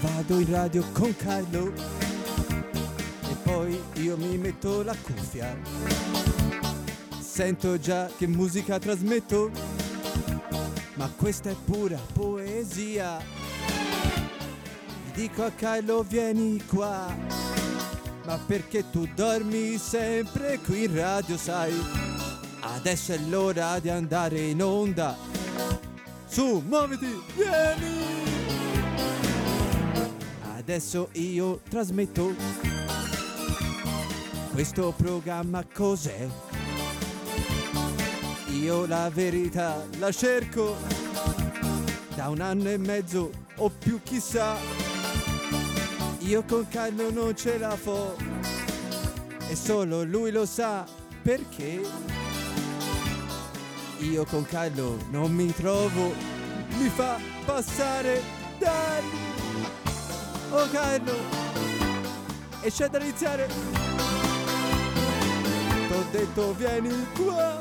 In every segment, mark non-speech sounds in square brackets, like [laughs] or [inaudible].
vado in radio con Carlo e poi io mi metto la cuffia. Sento già che musica trasmetto, ma questa è pura poesia. Gli dico a Carlo vieni qua, ma perché tu dormi sempre qui in radio sai? Adesso è l'ora di andare in onda. Su, muoviti, vieni! Adesso io trasmetto questo programma cos'è? Io la verità la cerco da un anno e mezzo o più chissà. Io con Carlo non ce la fo e solo lui lo sa perché. Io con Carlo non mi trovo, mi fa passare dai. Oh Carlo! E c'è da iniziare! T'ho detto vieni qua!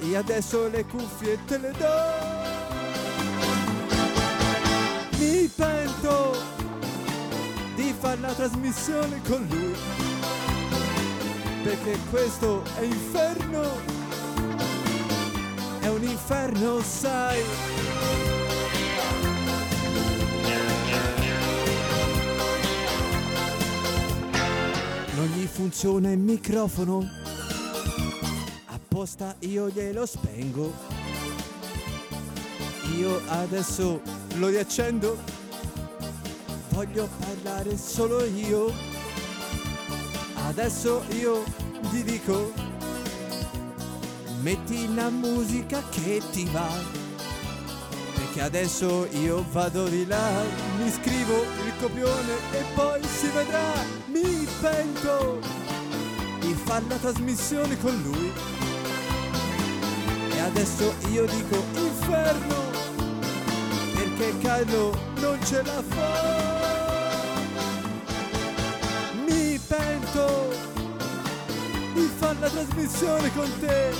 E adesso le cuffie te le do! Mi pento di fare la trasmissione con lui! Perché questo è inferno! È un inferno, sai! Funziona il microfono. Apposta io glielo spengo. Io adesso lo riaccendo. Voglio parlare solo io. Adesso io gli dico. Metti la musica che ti va. Perché adesso io vado di là, mi scrivo il copione e poi si vedrà. Mi pento di fare la trasmissione con lui. E adesso io dico inferno, perché Carlo non ce la fa. Mi pento di fare la trasmissione con te.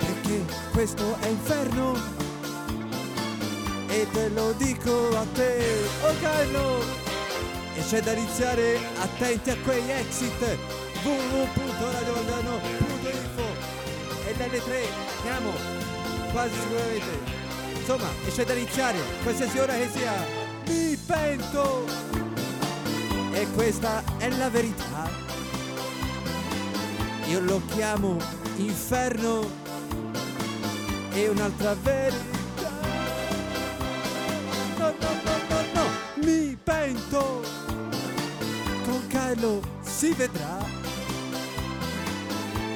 Perché questo è inferno e te lo dico a te, oh Carlo! E c'è da iniziare. Attenti a quei exit. www.radiovaldano.info e dalle 3 andiamo quasi sicuramente. Insomma e c'è da iniziare. Qualsiasi ora che sia. Mi pento. E questa è la verità. Io lo chiamo inferno. E un'altra verità mi pento. Con Carlo si vedrà.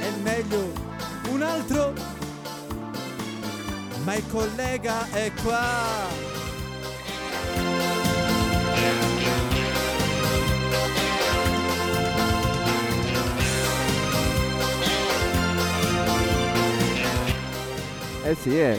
È meglio un altro, ma il collega è qua. Eh sì, eh.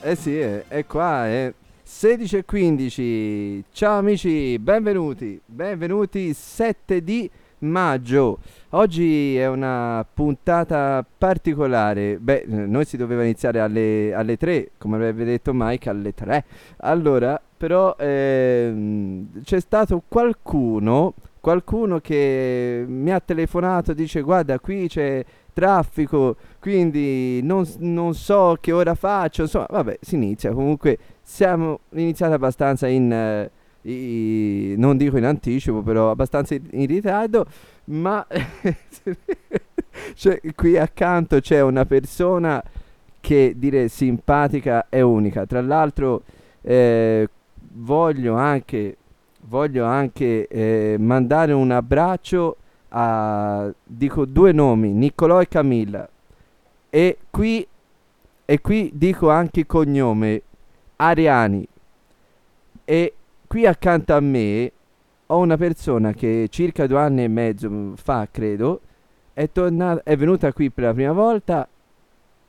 Eh sì, eh. è qua, è 16 e 15. Ciao amici, benvenuti. Benvenuti 7 di maggio. Oggi è una puntata particolare. Beh, noi si doveva iniziare alle, alle 3, come avrebbe detto Mike, alle 3. Allora, però ehm, c'è stato qualcuno, qualcuno che mi ha telefonato, dice guarda qui c'è traffico, quindi non, non so che ora faccio, insomma, vabbè, si inizia. Comunque siamo iniziati abbastanza in... eh, i- non dico in anticipo, però abbastanza in, ritardo, ma [laughs] cioè, qui accanto c'è una persona che dire simpatica è unica. Tra l'altro eh, voglio anche, voglio anche eh, mandare un abbraccio a, dico due nomi, Niccolò e Camilla. E qui, e qui dico anche il cognome, Ariani. E qui accanto a me ho una persona che circa due anni e mezzo mm, fa, credo, è, tornata, è venuta qui per la prima volta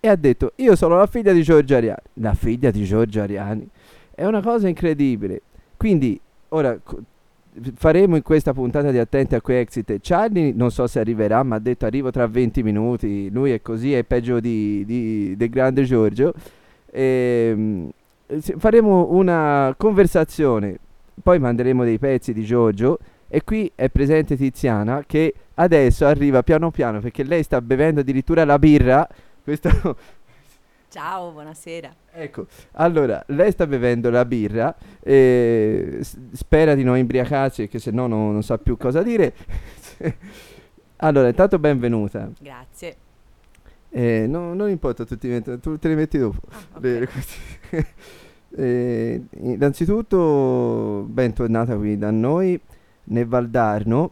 e ha detto io sono la figlia di Giorgio Ariani. La figlia di Giorgio Ariani. È una cosa incredibile. Quindi, ora faremo in questa puntata di Attenti a quei exit. Charlie non so se arriverà, ma ha detto arrivo tra 20 minuti. Lui è così, è peggio di, di- del grande Giorgio. Ehm, eh, se- faremo una conversazione, poi manderemo dei pezzi di Giorgio e qui è presente Tiziana che adesso arriva piano piano perché lei sta bevendo addirittura la birra. Questo Ciao, buonasera. Ecco, allora, lei sta bevendo la birra, e s- spera di non imbriacarsi perché se no non, non sa più cosa dire. [laughs] allora, intanto benvenuta. Grazie. Eh, no- non importa, tu, ti metti- tu te le metti dopo. Ah, ok. Le- [laughs] Eh, innanzitutto, bentornata qui da noi nel Valdarno.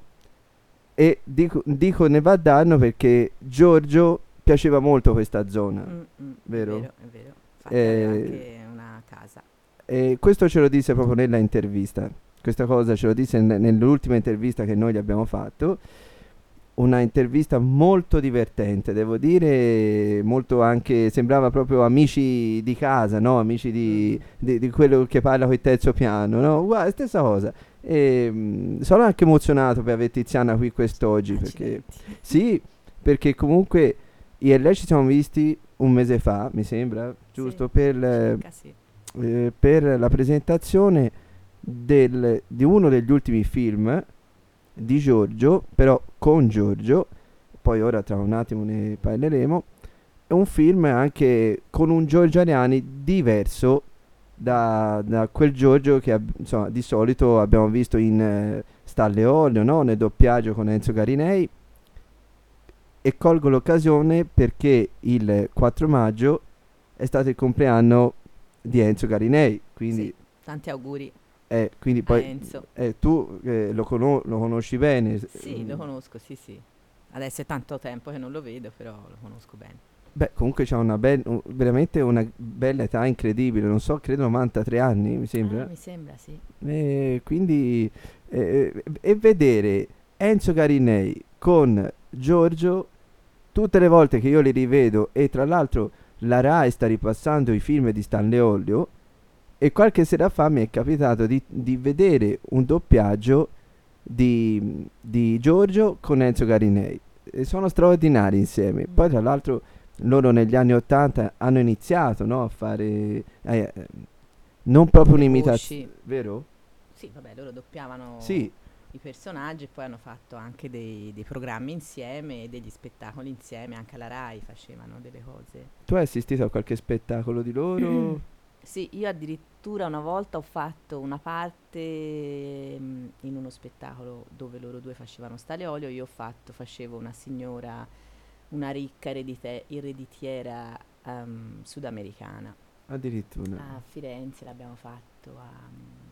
E dico, dico nel Valdarno perché Giorgio piaceva molto questa zona. Mm, mm, vero? È vero, è vero. Infatti Eh, aveva anche una casa. E questo ce lo disse proprio nella intervista. Questa cosa ce lo disse ne- nell'ultima intervista che noi gli abbiamo fatto. Una intervista molto divertente, devo dire, molto anche, sembrava proprio amici di casa, no? Amici di, Mm. di- di quello che parla con il terzo piano, no? Guarda, stessa cosa. E, mh, sono anche emozionato per avere Tiziana qui quest'oggi, perché Accidenti. sì, perché comunque io e lei ci siamo visti un mese fa, mi sembra, giusto, Sì, per, eh, circa sì. eh, per la presentazione del- di uno degli ultimi film di Giorgio, però con Giorgio, poi ora tra un attimo ne parleremo, è un film anche con un Giorgio Ariani diverso da, da quel Giorgio che ab- insomma, di solito abbiamo visto in eh, Stalle Olio, no? nel doppiaggio con Enzo Garinei. E colgo l'occasione perché il 4 maggio è stato il compleanno di Enzo Garinei, quindi, Sì, tanti auguri eh, quindi poi Enzo. eh, tu eh, lo, cono- lo conosci bene. Sì, lo conosco, sì, sì. Adesso è tanto tempo che non lo vedo, però lo conosco bene. Beh, comunque c'ha una bella, veramente una bella età incredibile, non so, credo 93 anni, mi sembra. Ah, mi sembra, sì. E quindi eh, e vedere Enzo Garinei con Giorgio tutte le volte che io li rivedo e tra l'altro la Rai sta ripassando i film di Stanley Olio e qualche sera fa mi è capitato di, di vedere un doppiaggio di, di Giorgio con Enzo Garinei. E sono straordinari insieme. Poi tra l'altro loro negli anni 80 hanno iniziato no, a fare eh, non proprio un'imitazione vero? Sì, vabbè, loro doppiavano Sì, i personaggi e poi hanno fatto anche dei, dei programmi insieme, degli spettacoli insieme, anche alla RAI facevano delle cose. tu hai assistito a qualche spettacolo di loro? [clears throat] Sì, io addirittura una volta ho fatto una parte mm, in uno spettacolo dove loro due facevano stale olio, io ho fatto, facevo una signora, una ricca eredite- ereditiera ehm, sudamericana. Addirittura. A Firenze l'abbiamo fatto a... mm,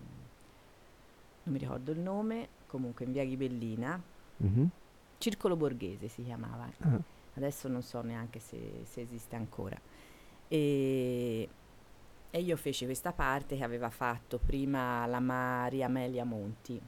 non mi ricordo il nome, comunque in via Ghibellina, Mhm. Circolo Borghese si chiamava. Ah, Adesso non so neanche se, se esiste ancora. E, e io feci questa parte che aveva fatto prima la Maria Amelia Monti.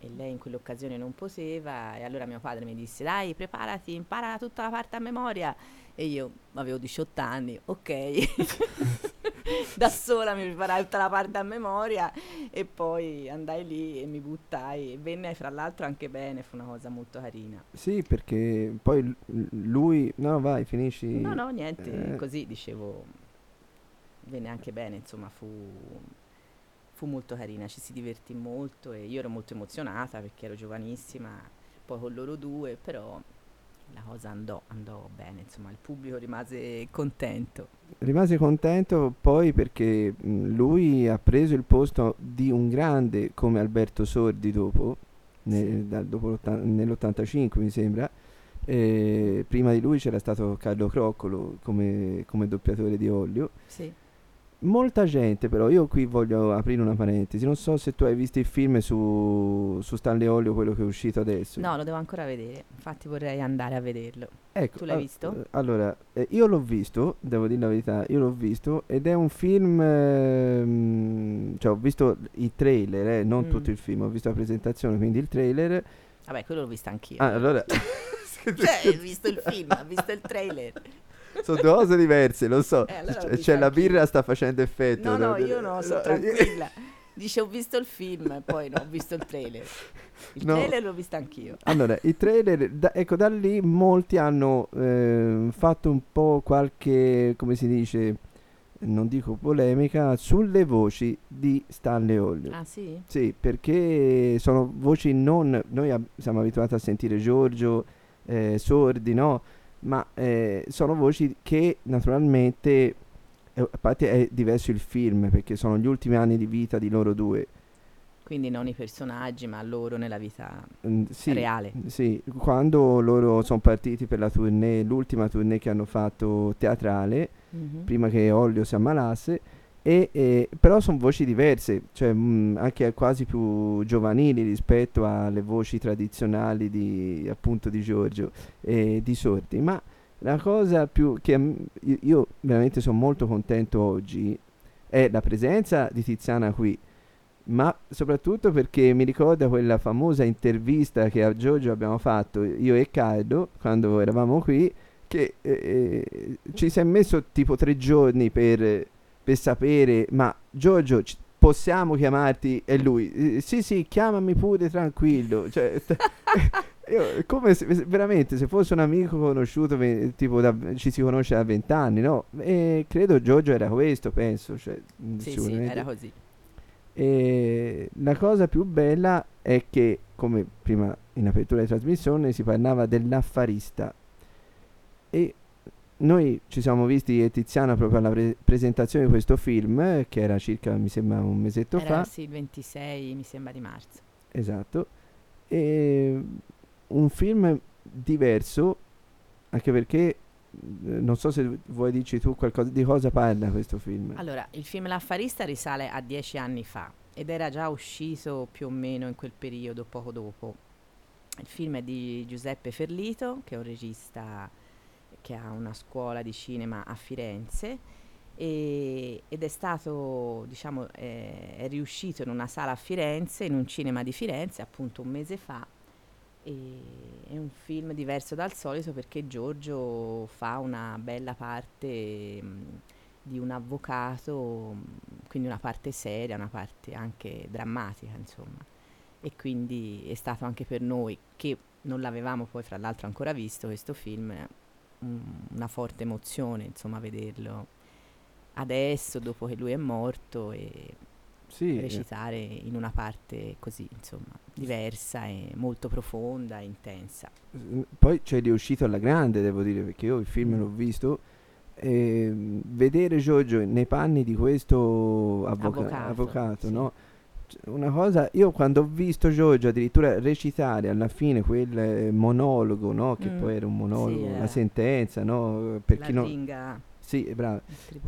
E lei in quell'occasione non poseva e allora mio padre mi disse dai preparati, impara tutta la parte a memoria. E io avevo 18 anni, ok. [laughs] [laughs] da sola mi preparai tutta la parte a memoria e poi andai lì e mi buttai. E venne fra l'altro anche bene, fu una cosa molto carina. sì, perché poi lui... No, vai, finisci. No, no, niente, Eh. così dicevo, venne anche bene, insomma, fu, fu molto carina, ci si divertì molto e io ero molto emozionata perché ero giovanissima, poi con loro due, però la cosa andò, andò bene, insomma, il pubblico rimase contento. Rimase contento poi perché lui ha preso il posto di un grande come Alberto Sordi dopo, ne- Sì. da- dopo l'otta- nell'85 mi sembra. E prima di lui c'era stato Carlo Croccolo come, come doppiatore di Olio. Sì. Molta gente però, io qui voglio aprire una parentesi, non so se tu hai visto il film su, su Stanley Olio, quello che è uscito adesso. No, lo devo ancora vedere, infatti vorrei andare a vederlo. Ecco, Tu l'hai al- visto? Allora, eh, io l'ho visto, devo dire la verità, io l'ho visto ed è un film, ehm, cioè ho visto i trailer, eh, non Mm. tutto il film, ho visto la presentazione, quindi il trailer. Vabbè, quello l'ho visto anch'io. Ah, allora, [laughs] [laughs] Cioè, ho visto il film, ho visto il trailer. Sono due cose diverse, lo so. Eh, allora l'ho C- visto cioè la birra sta facendo effetto. No, no, io no, sono No, tranquilla. Dice ho visto il film, poi no, ho visto il trailer. Il No. trailer l'ho visto anch'io. Allora, i trailer, da- ecco, da lì molti hanno ehm, fatto un po' qualche, come si dice, non dico polemica, sulle voci di Stanley Olio. Ah sì? Sì, perché sono voci non... Noi ab- siamo abituati a sentire Giorgio, eh, sordi, no? Ma eh, sono voci che naturalmente... eh, a parte è diverso il film, perché sono gli ultimi anni di vita di loro due. Quindi non i personaggi, ma loro nella vita Mm, sì, reale. Sì, quando loro sono partiti per la tournée, l'ultima tournée che hanno fatto teatrale, Mhm. prima che Ollio si ammalasse, e, e- però sono voci diverse, cioè mm, anche quasi più giovanili rispetto alle voci tradizionali di, appunto, di Giorgio e di Sordi. Ma la cosa più che a m- io, io veramente sono molto contento oggi è la presenza di Tiziana qui, ma soprattutto perché mi ricorda quella famosa intervista che a Giorgio abbiamo fatto io e Carlo quando eravamo qui, che eh, eh, ci si è messo tipo tre giorni per, per sapere, ma Giorgio ci- possiamo chiamarti? E lui, "Eh, sì sì, chiamami pure tranquillo, cioè, [laughs] [laughs] io, come se, veramente se fosse un amico conosciuto, ve- tipo da- ci si conosce da vent'anni, no? E credo Giorgio era questo, penso, cioè, mm, Sì, sì, era così. E la cosa più bella è che, come prima in apertura di trasmissione, si parlava dell'affarista. E noi ci siamo visti e Tiziana proprio alla pre- presentazione di questo film, che era circa, mi sembra, un mesetto Era fa. sì, il 26, mi sembra, di marzo. Esatto. E un film diverso, anche perché eh, non so se vuoi dirci tu qualcosa di cosa parla questo film. Allora, il film L'affarista risale a dieci anni fa ed era già uscito più o meno in quel periodo, poco dopo. Il film è di Giuseppe Ferlito, che è un regista che ha una scuola di cinema a Firenze e- ed è stato, diciamo, eh, è riuscito in una sala a Firenze, in un cinema di Firenze, appunto un mese fa. È un film diverso dal solito perché Giorgio fa una bella parte mh, di un avvocato, mh, quindi una parte seria, una parte anche drammatica, insomma. E quindi è stato anche per noi, che non l'avevamo poi fra l'altro ancora visto questo film, una forte emozione, insomma, vederlo adesso, dopo che lui è morto, e Sì, eh, recitare in una parte così, insomma, diversa e molto profonda e intensa. S- Poi c'è riuscito alla grande, devo dire, perché io il film Mm. l'ho visto. E vedere Giorgio nei panni di questo avvoca- Avvocato, avvocato, sì. no? Una cosa, io quando ho visto Giorgio addirittura recitare alla fine quel eh, monologo, no? Che Mm, poi era un monologo, sì, la era sentenza, no? Per la chi non, sì, bravo.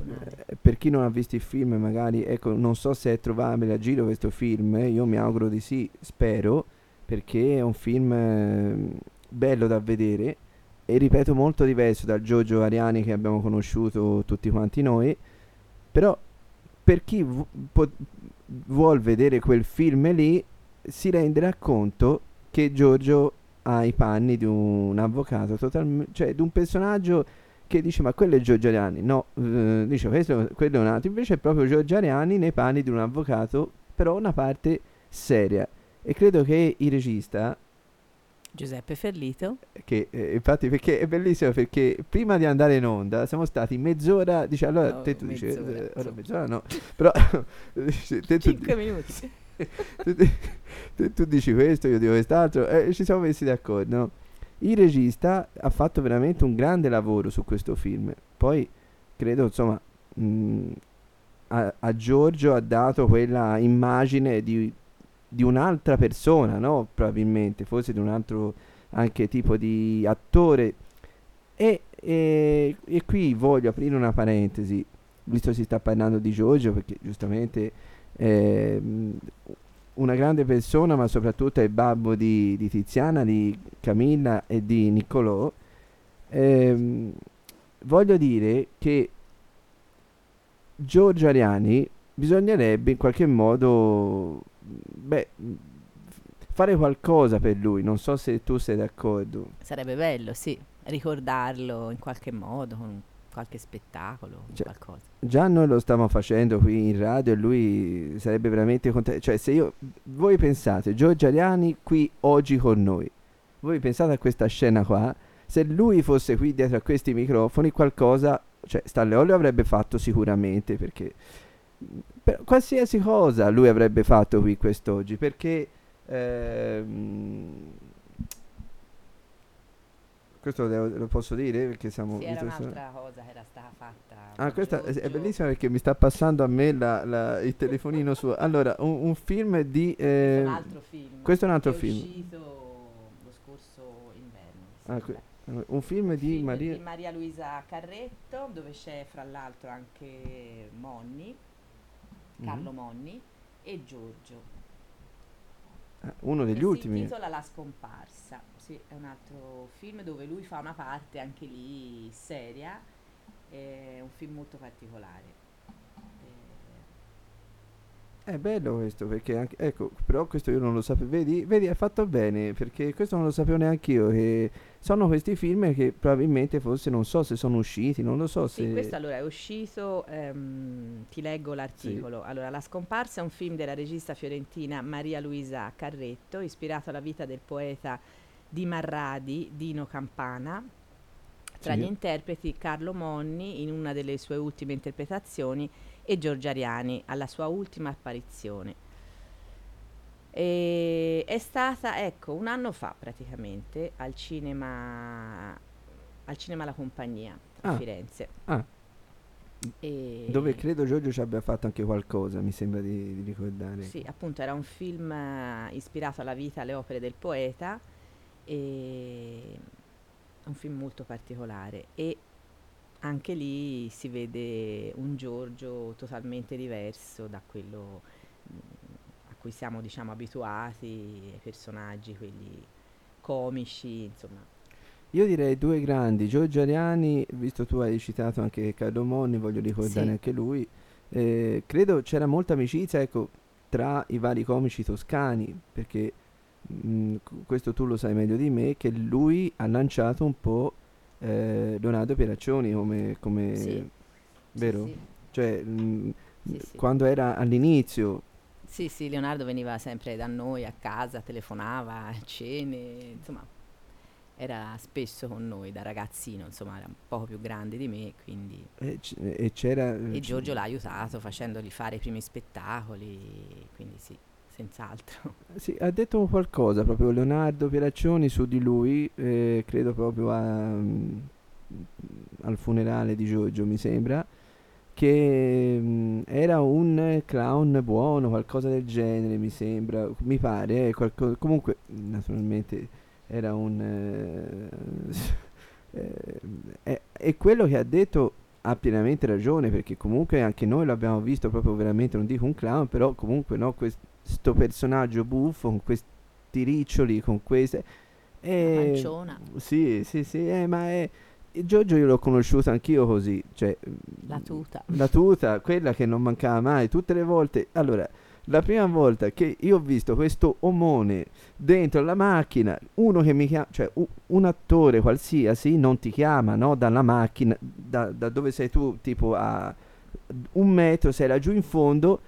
Eh, per chi non ha visto il film, magari, ecco, non so se è trovabile a giro questo film, eh, io mi auguro di sì, spero, perché è un film eh, bello da vedere e ripeto molto diverso dal Giorgio Ariani che abbiamo conosciuto tutti quanti noi, però per chi vu- po- vuol vedere quel film lì si renderà conto che Giorgio ha i panni di un avvocato, totalmente, cioè di un personaggio che dice ma quello è Giorgio Ariani no eh, dice questo quello è un altro invece è proprio Giorgio Ariani nei panni di un avvocato però una parte seria. E credo che il regista Giuseppe Ferlito. che eh, infatti perché è bellissimo perché prima di andare in onda siamo stati mezz'ora dice allora No, te tu dici mezz'ora, eh, ora mezz'ora no [laughs] però [laughs] te tu, 5 minuti. [laughs] tu, tu- tu dici questo io dico quest'altro e ci siamo messi d'accordo no? il regista ha fatto veramente un grande lavoro su questo film poi credo insomma mh, a, a Giorgio ha dato quella immagine di, di un'altra persona no? Probabilmente forse di un altro anche tipo di attore. E, e, e qui voglio aprire una parentesi visto si sta parlando di Giorgio perché giustamente ehm, una grande persona ma soprattutto è il babbo di, di Tiziana, di Camilla e di Niccolò ehm, voglio dire che Giorgio Ariani bisognerebbe in qualche modo beh, fare qualcosa per lui non so se tu sei d'accordo Sarebbe bello, sì, ricordarlo in qualche modo, con qualche spettacolo, Cioè, qualcosa. Già noi lo stiamo facendo qui in radio e lui sarebbe veramente contento. Cioè, se io. Voi pensate, Giorgio Ariani qui oggi con noi. Voi pensate a questa scena qua. Se lui fosse qui dietro a questi microfoni, qualcosa cioè Stanley lo avrebbe fatto sicuramente perché per qualsiasi cosa lui avrebbe fatto qui quest'oggi perché ehm, questo lo, posso dire? Perché siamo sì, era un'altra cosa che era stata fatta ah questa è bellissima perché mi sta passando a me la, la, il telefonino su allora un, un film di eh, questo è un altro film questo è un altro è film. uscito lo scorso inverno ah, que- un film, di, film Maria... di Maria Luisa Carretto dove c'è fra l'altro anche Monni Carlo mm-hmm. Monni e Giorgio Ah, uno degli che ultimi. Si intitola La scomparsa, sì, è un altro film dove lui fa una parte anche lì seria, è un film molto particolare. È bello questo perché anche, ecco, però questo io non lo sapevo. Vedi, vedi, hai fatto bene perché questo non lo sapevo neanche io. Che sono questi film che probabilmente forse non so se sono usciti, non lo so sì, se. questo allora è uscito, ehm, ti leggo l'articolo. Sì. Allora, La scomparsa è un film della regista fiorentina Maria Luisa Carretto, ispirato alla vita del poeta di Marradi, Dino Campana. Tra sì. gli interpreti Carlo Monni in una delle sue ultime interpretazioni e Giorgio Ariani alla sua ultima apparizione. E è stata, ecco, un anno fa praticamente al cinema, al cinema La Compagnia a ah. Firenze. Ah. E Dove credo Giorgio ci abbia fatto anche qualcosa, mi sembra di, di ricordare. Sì, appunto era un film uh, ispirato alla vita, alle opere del poeta e un film molto particolare e anche lì si vede un Giorgio totalmente diverso da quello mh, a cui siamo diciamo abituati, i personaggi, quelli comici, insomma. Io direi due grandi, Giorgio Ariani, visto tu hai citato anche Carlo Monni, voglio ricordare sì. anche lui, eh, credo c'era molta amicizia ecco, tra i vari comici toscani, perché mh, questo tu lo sai meglio di me, che lui ha lanciato un po' eh, Leonardo Pieraccioni come, come sì. vero? Sì, sì. Cioè, mh, quando era all'inizio. Sì, sì, Leonardo veniva sempre da noi a casa, telefonava a cene, insomma, era spesso con noi da ragazzino, insomma, era un poco più grande di me, quindi... E, c- e c'era... E Giorgio l'ha aiutato facendogli fare i primi spettacoli, quindi sì senz'altro. [laughs] Sì, ha detto qualcosa proprio Leonardo Pieraccioni su di lui, eh, credo proprio a, um, al funerale di Giorgio, mi sembra, che um, era un clown buono, qualcosa del genere, mi sembra, mi pare, eh, qualco- comunque naturalmente era un... Eh, [laughs] eh, e quello che ha detto ha pienamente ragione perché comunque anche noi l'abbiamo visto proprio veramente non dico un clown però comunque no, quest- sto personaggio buffo con questi riccioli, con queste... Eh, Manciona. Sì, sì, sì, eh, ma è... Giorgio io l'ho conosciuto anch'io così, cioè... La tuta. La tuta, quella che non mancava mai, tutte le volte... Allora, la prima volta che io ho visto questo omone dentro la macchina, uno che mi chiama, cioè u- un attore qualsiasi non ti chiama, no? Dalla macchina, da, da dove sei tu, tipo a un metro, sei laggiù in fondo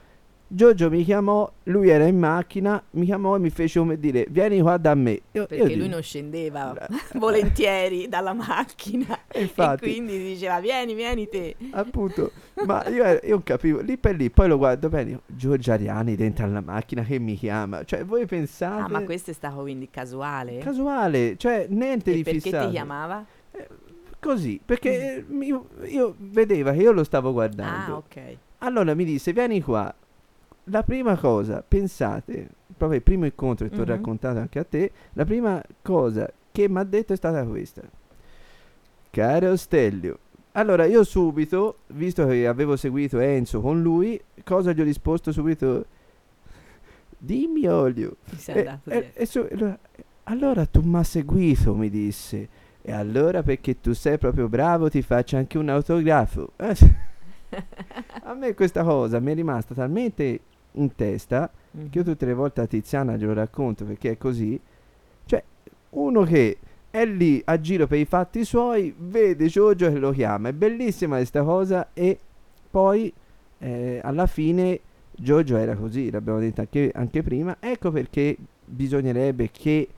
Giorgio mi chiamò, lui era in macchina, mi chiamò e mi fece come dire vieni qua da me. Io, Perché io lui dico, non scendeva [laughs] [laughs] volentieri dalla macchina e, infatti, e quindi diceva vieni, vieni te. Appunto, ma io, io capivo, lì per lì, poi lo guardo bene, Giorgio Ariani dentro alla macchina che mi chiama. Cioè voi pensate... Ah ma questo è stato quindi casuale? Casuale, cioè niente e di perché fissato. perché ti chiamava? Eh, così, perché mm. io, io vedeva che io lo stavo guardando. Ah ok. Allora mi disse vieni qua la prima cosa, pensate, proprio il primo incontro che ti ho mm-hmm. raccontato anche a te, la prima cosa che mi ha detto è stata questa. Caro Stelio, allora io subito, visto che avevo seguito Enzo con lui, cosa gli ho risposto subito? Dimmi Olio. E, e, e su, allora, allora tu mi hai seguito, mi disse. E allora perché tu sei proprio bravo ti faccio anche un autografo. [laughs] a me questa cosa mi è rimasta talmente in testa, mm-hmm. che io tutte le volte a Tiziana glielo racconto perché è così, cioè uno che è lì a giro per i fatti suoi, vede Giorgio che lo chiama, è bellissima questa cosa e poi eh, alla fine Giorgio era così, l'abbiamo detto anche, anche prima, ecco perché bisognerebbe che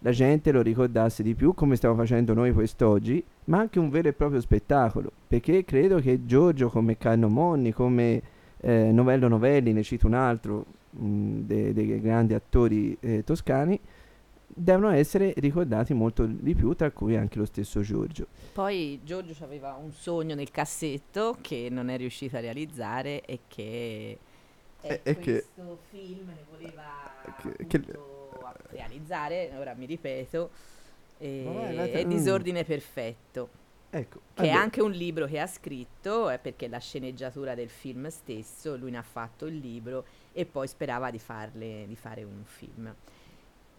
la gente lo ricordasse di più come stiamo facendo noi quest'oggi, ma anche un vero e proprio spettacolo, perché credo che Giorgio come Carlo Monni, come eh, Novello Novelli, ne cito un altro dei, dei grandi attori eh, toscani, devono essere ricordati molto di più, tra cui anche lo stesso Giorgio. Poi Giorgio aveva un sogno nel cassetto che non è riuscito a realizzare e che e, e questo che, film ne voleva che, che, realizzare, ora mi ripeto, e, è Disordine Perfetto. Ecco, che allora. è anche un libro che ha scritto, eh, perché la sceneggiatura del film stesso, lui ne ha fatto il libro e poi sperava di, farle, di fare un film.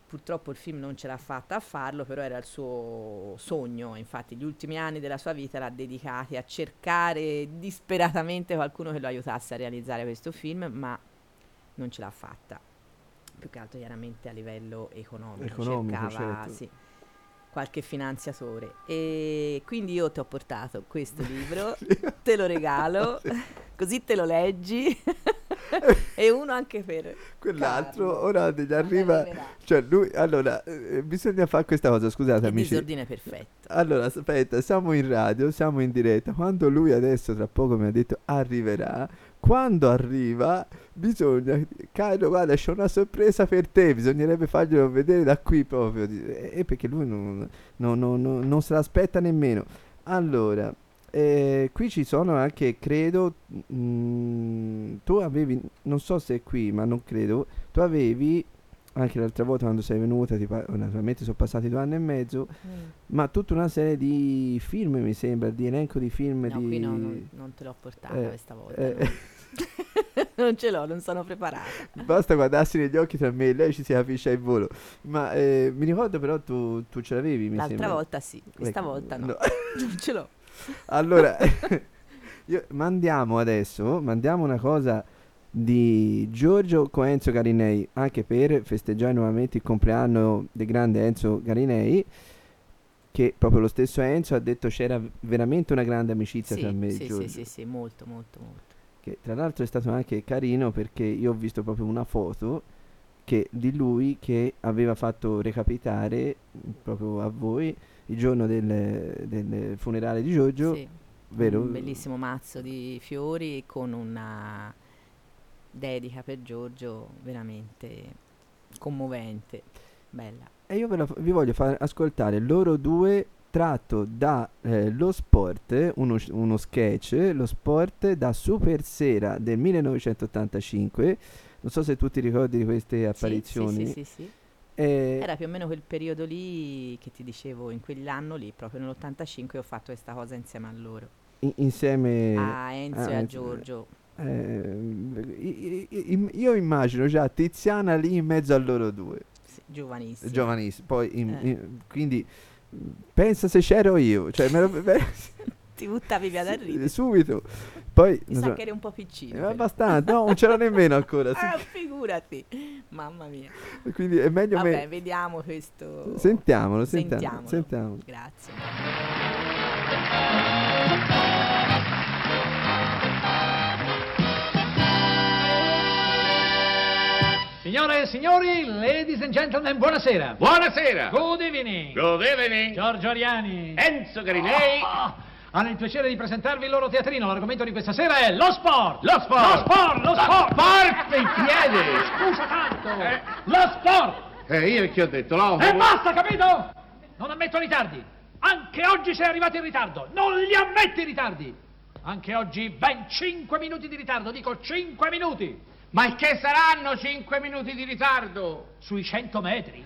Purtroppo il film non ce l'ha fatta a farlo, però era il suo sogno, infatti gli ultimi anni della sua vita l'ha dedicati a cercare disperatamente qualcuno che lo aiutasse a realizzare questo film, ma non ce l'ha fatta più che altro chiaramente a livello economico, economico cercava certo. sì, qualche finanziatore. E quindi io ti ho portato questo [laughs] libro, te lo regalo, [laughs] così te lo leggi. [laughs] e uno anche per quell'altro Carlo. ora gli arriva cioè lui allora eh, bisogna fare questa cosa scusate Il amici disordine perfetto allora aspetta siamo in radio siamo in diretta quando lui adesso tra poco mi ha detto arriverà quando arriva bisogna Carlo guarda c'è una sorpresa per te bisognerebbe farglielo vedere da qui proprio e eh, perché lui non, non, non, non se l'aspetta nemmeno allora eh, qui ci sono anche credo mh, mm, tu avevi non so se è qui ma non credo tu avevi anche l'altra volta quando sei venuta, pa- naturalmente sono passati due anni e mezzo, mm. ma tutta una serie di film mi sembra, di elenco di film. No, di... qui no, non, non, te l'ho portata eh, questa volta. Eh, no. [laughs] [laughs] non ce l'ho, non sono preparata. Basta guardarsi negli occhi tra me e lei ci si capisce al volo. Ma eh, mi ricordo però tu, tu ce l'avevi, mi L'altra sembra. volta sì, questa ecco, volta no. no. [laughs] non ce l'ho. Allora, [laughs] io, mandiamo adesso, mandiamo una cosa di Giorgio Coenzo Garinei, anche per festeggiare nuovamente il compleanno del grande Enzo Garinei che proprio lo stesso Enzo ha detto c'era veramente una grande amicizia sì, tra me sì, e Giorgio. Sì, sì, sì, molto, molto, molto che tra l'altro è stato anche carino perché io ho visto proprio una foto che, di lui che aveva fatto recapitare proprio a voi il giorno del, del funerale di Giorgio. Sì, vero? Un bellissimo mazzo di fiori con una dedica per Giorgio veramente commovente, bella. E io la, vi voglio far ascoltare loro due tratto da eh, Lo Sport, uno, uno, sketch, Lo Sport da Super Sera del 1985. Non so se tu ti ricordi di queste apparizioni. Sì, sì, sì, sì, eh, Era più o meno quel periodo lì che ti dicevo, in quell'anno lì, proprio nell'85 ho fatto questa cosa insieme a loro. In, insieme a Enzo a, e a Giorgio. Eh, io immagino già Tiziana lì in mezzo a loro due. Sì, giovanissimo. Giovanissimo. Poi in, eh. in, quindi pensa se c'ero io, cioè me lo, [laughs] ti buttavi via da ridere. Subito. Poi, Mi sa so, che eri un po' piccino. Eh, abbastanza, no, non c'era nemmeno ancora. ah, figurati. Mamma mia. Quindi è meglio Vabbè, me... vediamo questo. Sentiamolo, sentiamolo. Sentiamolo. sentiamolo. Grazie. Signore e signori, ladies and gentlemen, buonasera. Buonasera. Good evening. Good evening. Giorgio Ariani. Enzo Garinei. Oh. Hanno il piacere di presentarvi il loro teatrino. L'argomento di questa sera è lo sport. Lo sport. Lo sport, lo sport. Sport in piedi. [laughs] Scusa tanto. Eh. Lo sport. Eh, io che ho detto, no? E basta, capito? Non ammetto ritardi. Anche oggi sei arrivato in ritardo. Non li ammetti i ritardi. Anche oggi ben 5 minuti di ritardo. Dico 5 minuti. Ma che saranno cinque minuti di ritardo? Sui 100 metri.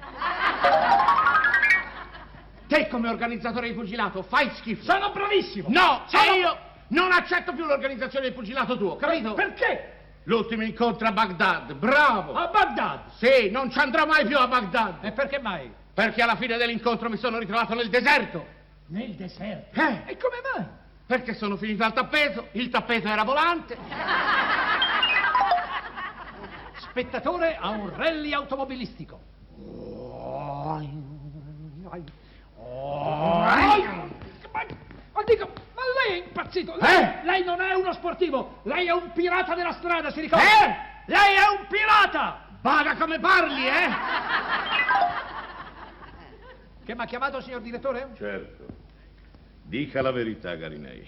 Te come organizzatore di pugilato fai schifo. Sono bravissimo. No, Sono... e io non accetto più l'organizzazione del pugilato tuo, capito? Perché? L'ultimo incontro a Baghdad, bravo! A Baghdad? Sì, non ci andrò mai più a Baghdad. E perché mai? Perché alla fine dell'incontro mi sono ritrovato nel deserto. Nel deserto? Eh? E come mai? Perché sono finito al tappeto, il tappeto era volante [laughs] spettatore a un rally automobilistico. Ma dico, ma lei è impazzito? Lei, eh? lei non è uno sportivo, lei è un pirata della strada, si ricorda? Eh? Lei è un pirata! Bada come parli, eh? Che mi ha chiamato, signor direttore? Certo. Dica la verità, Garinei.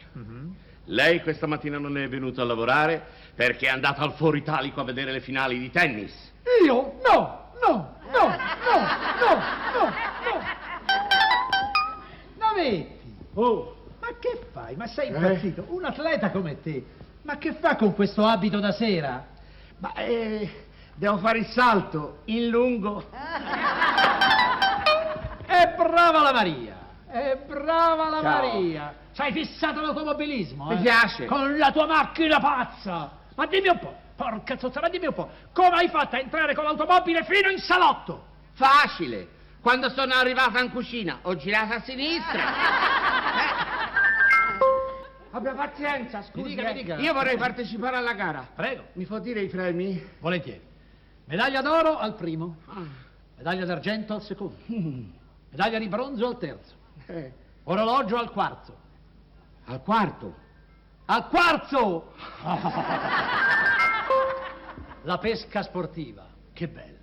Lei questa mattina non è venuto a lavorare perché è andato al Foro Italico a vedere le finali di tennis. Io? No, no, no, no, no, no, no. Navetti, Oh, ma che fai? Ma sei impazzito? Un atleta come te, ma che fa con questo abito da sera? ma eh, devo fare il salto in lungo. È brava la Maria! È brava la Ciao. Maria! Ci hai fissato l'automobilismo, Mi eh? piace. Con la tua macchina pazza! Ma dimmi un po', porca zozza, ma dimmi un po', come hai fatto a entrare con l'automobile fino in salotto? Facile. Quando sono arrivata in cucina ho girato a sinistra. Abbia pazienza, scusi. Mi dica, eh. mi dica. Io vorrei partecipare alla gara. Prego. Mi può dire i premi? Volentieri. Medaglia d'oro al primo, Ah. medaglia d'argento al secondo, [laughs] medaglia di bronzo al terzo, Eh, orologio al quarto. Al quarto. Al quarzo! [laughs] La pesca sportiva, che bello.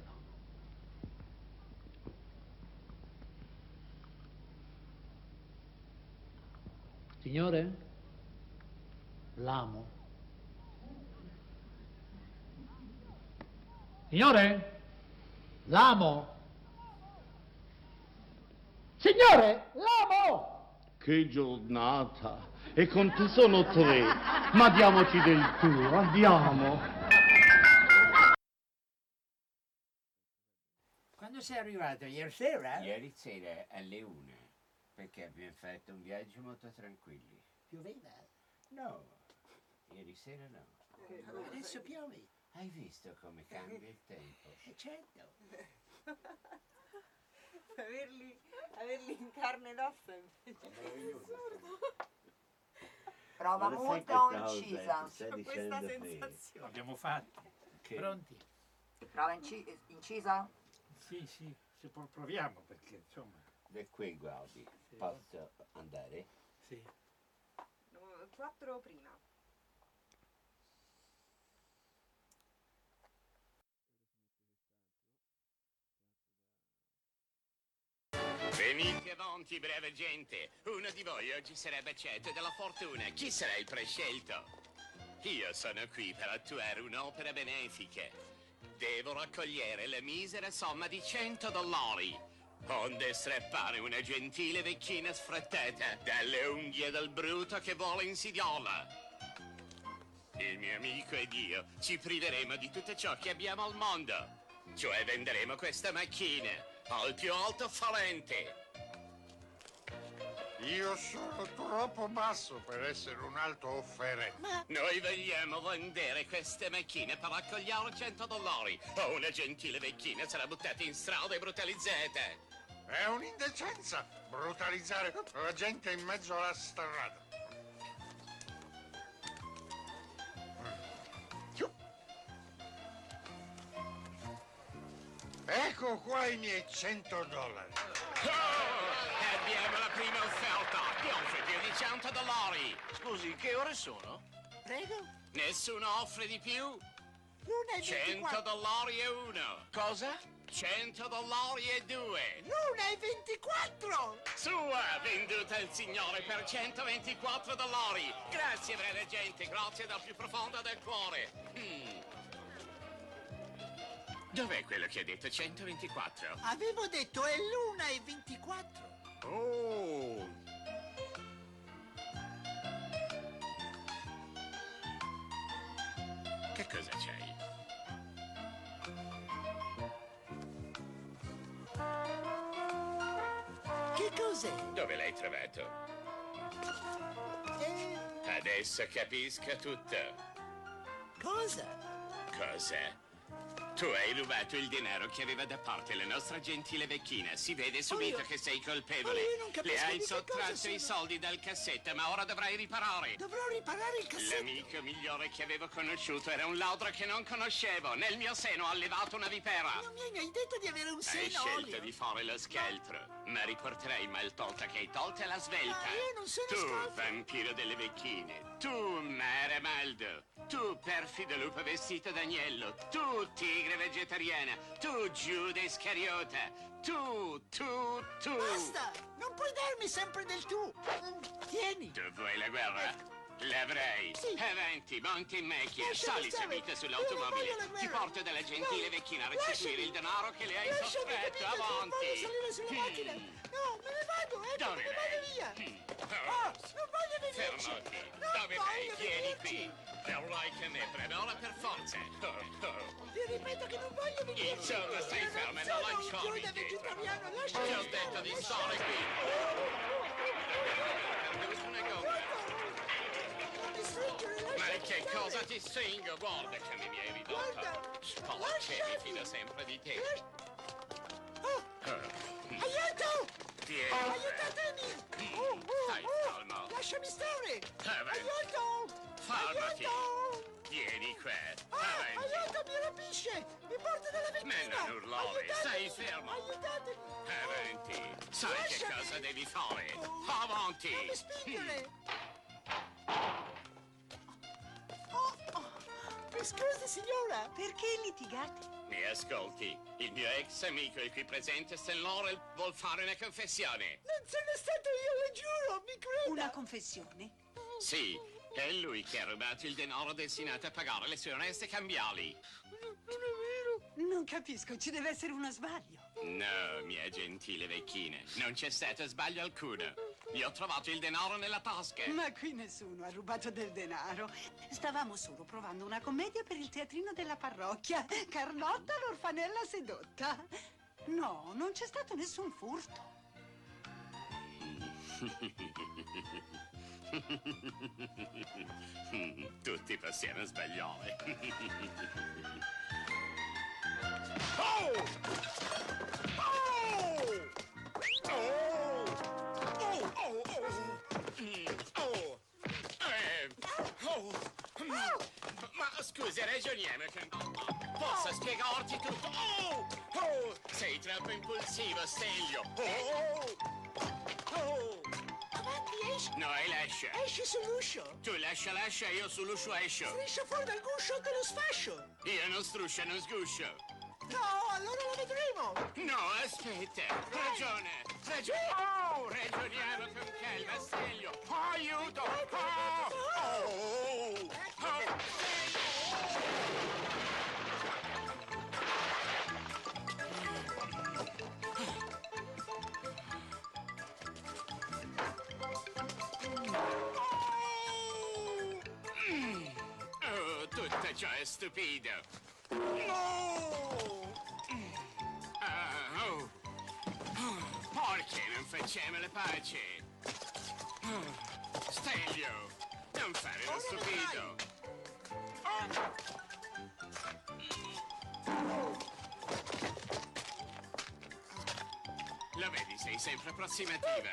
Signore? L'amo. Signore? L'amo. Signore? L'amo! Che giornata! E con te sono tre. Ma diamoci del tu, andiamo. Quando sei arrivato? Ieri sera? Ieri sera alle una, perché abbiamo fatto un viaggio molto tranquilli. Pioveva? No, ieri sera no. Adesso piove. Hai visto come cambia il tempo? E certo. [laughs] averli, averli in carne ed ossa invece. Prova Ma lo sai molta questa o cosa incisa? stai Questa sensazione. Abbiamo fatto. Pronti? Prova inci- incisa? Sì, sì, se pro- proviamo perché insomma. Da qui guardi, posso andare? Sì. Quattro prima. Avanti, brava gente. Uno di voi oggi sarebbe certo della fortuna. Chi sarà il prescelto? Io sono qui per attuare un'opera benefica. Devo raccogliere la misera somma di 100 dollari. Onde strappare una gentile vecchina sfrattata dalle unghie del bruto che vuole insidiola. Il mio amico ed io ci priveremo di tutto ciò che abbiamo al mondo. Cioè venderemo questa macchina al più alto falente. Io sono troppo basso per essere un alto offerente. Noi vogliamo vendere queste macchine per raccogliere 100 dollari. O una gentile vecchina sarà buttata in strada e brutalizzata. È un'indecenza brutalizzare la gente in mezzo alla strada. Ecco qua i miei 100 dollari. Oh, abbiamo la prima offerta. Chi 100 dollari? Scusi, che ore sono? Prego? Nessuno offre di più? L'una e 100 24. dollari e uno. Cosa? 100 dollari e due. L'una e 24. Sua, venduta al signore per 124 dollari. Grazie, brava gente, grazie dal più profondo del cuore. Mm. Dov'è quello che ha detto 124? Avevo detto è l'una e 24. Oh! Cosa c'hai? Che cos'è? Dove l'hai trovato? Eh, Adesso capisco tutto. cosa? Cosa? Tu hai rubato il denaro che aveva da parte la nostra gentile vecchina. Si vede subito io- che sei colpevole. ma io non capisco Le hai sottratto i soldi dal cassetto, ma ora dovrai riparare. Dovrò riparare il cassetto. L'amico migliore che avevo conosciuto era un ladro che non conoscevo. Nel mio seno ha allevato una vipera. Non mi hai mai detto di avere un Hai seno scelto olio. di fare lo scaltro, ma riporterai mal tolta che hai tolta la svelta. Ma io non sono tu, scaltro. vampiro delle vecchine. Tu, Mare Maldo. Tu, perfido lupo vestito d'agnello. Tu, tigre vegetariana, tu Giuda Iscariota, tu, tu, tu. Basta! Non puoi darmi sempre del tu! Tieni! Tu vuoi la guerra? L'avrei. Sì. Avanti, monti in macchina, Lasciami sali stare. subito Io sull'automobile. Ti porto dalla gentile No. vecchina a restituire il denaro che le hai sottratto. Avanti. voglio salire sulla Mm. macchina! No, me ne vado, ecco, Dove me ne vado via! Mm. Ah, non voglio venirci! Fermati. Non Dove vai? Vieni qui. Verrai che me premora per forza. Oh, oh. Ti ripeto che non voglio venirci! Insomma, stai Io ferma e non Giuda indietro. Ti ho detto di stare qui. Ma che cosa ti stringo? Guarda che mi hai ridotto. Guarda, Spolacce, mi fido sempre di te. Oh, aiuto! Tieni. Aiutatemi! Oh, oh, Stai oh, calmo. Lasciami stare! Avanti. Aiuto! Fermati. Aiuto! Vieni qua. Ah, Avanti. aiuto, mi rapisce! Mi porta dalla Ma vecchina! non urlare, stai fermo. Aiutatemi! Avanti. Sai che Lasciami. cosa devi fare? Oh, Avanti. Non mi spingere! Mi scusi, signora! Perché litigate? Mi ascolti. Il mio ex amico è qui presente, Stellore, vuol fare una confessione. Non sono stato io, le giuro, mi creda! Una confessione? Sì, è lui che ha rubato il denaro destinato a pagare le sue oneste cambiali. Non è vero! Non capisco, ci deve essere uno sbaglio. No, mia gentile vecchina, non c'è stato sbaglio alcuno. Io ho trovato il denaro nella tasca. Ma qui nessuno ha rubato del denaro. Stavamo solo provando una commedia per il teatrino della parrocchia. Carlotta l'orfanella sedotta. No, non c'è stato nessun furto. [laughs] Tutti possiamo sbagliare. Oh! Oh! Oh! Ma scusi, ragioniamo. Posso spiegarti tutto? Oh! Oh! Sei troppo impulsivo, Stelio! Oh! Oh! Avanti, esci! No, e lascia! Esci sull'uscio! Tu lascia, lascia, io sull'uscio escio! Striscia fuori dal guscio te lo sfascio! Io non struscio, non sguscio! No, allora lo vedremo! No, aspetta! Ragione! Ragione! Oh! Ragioniamo con calma, Stelio! Aiuto! Oh! Oh! Oh! Oh, tutto ciò è stupido! No! Ah, oh. Oh, Perché non facciamo la pace? Oh, Stelio, non fare lo Ora stupido. Lo vedi, sei sempre approssimativa.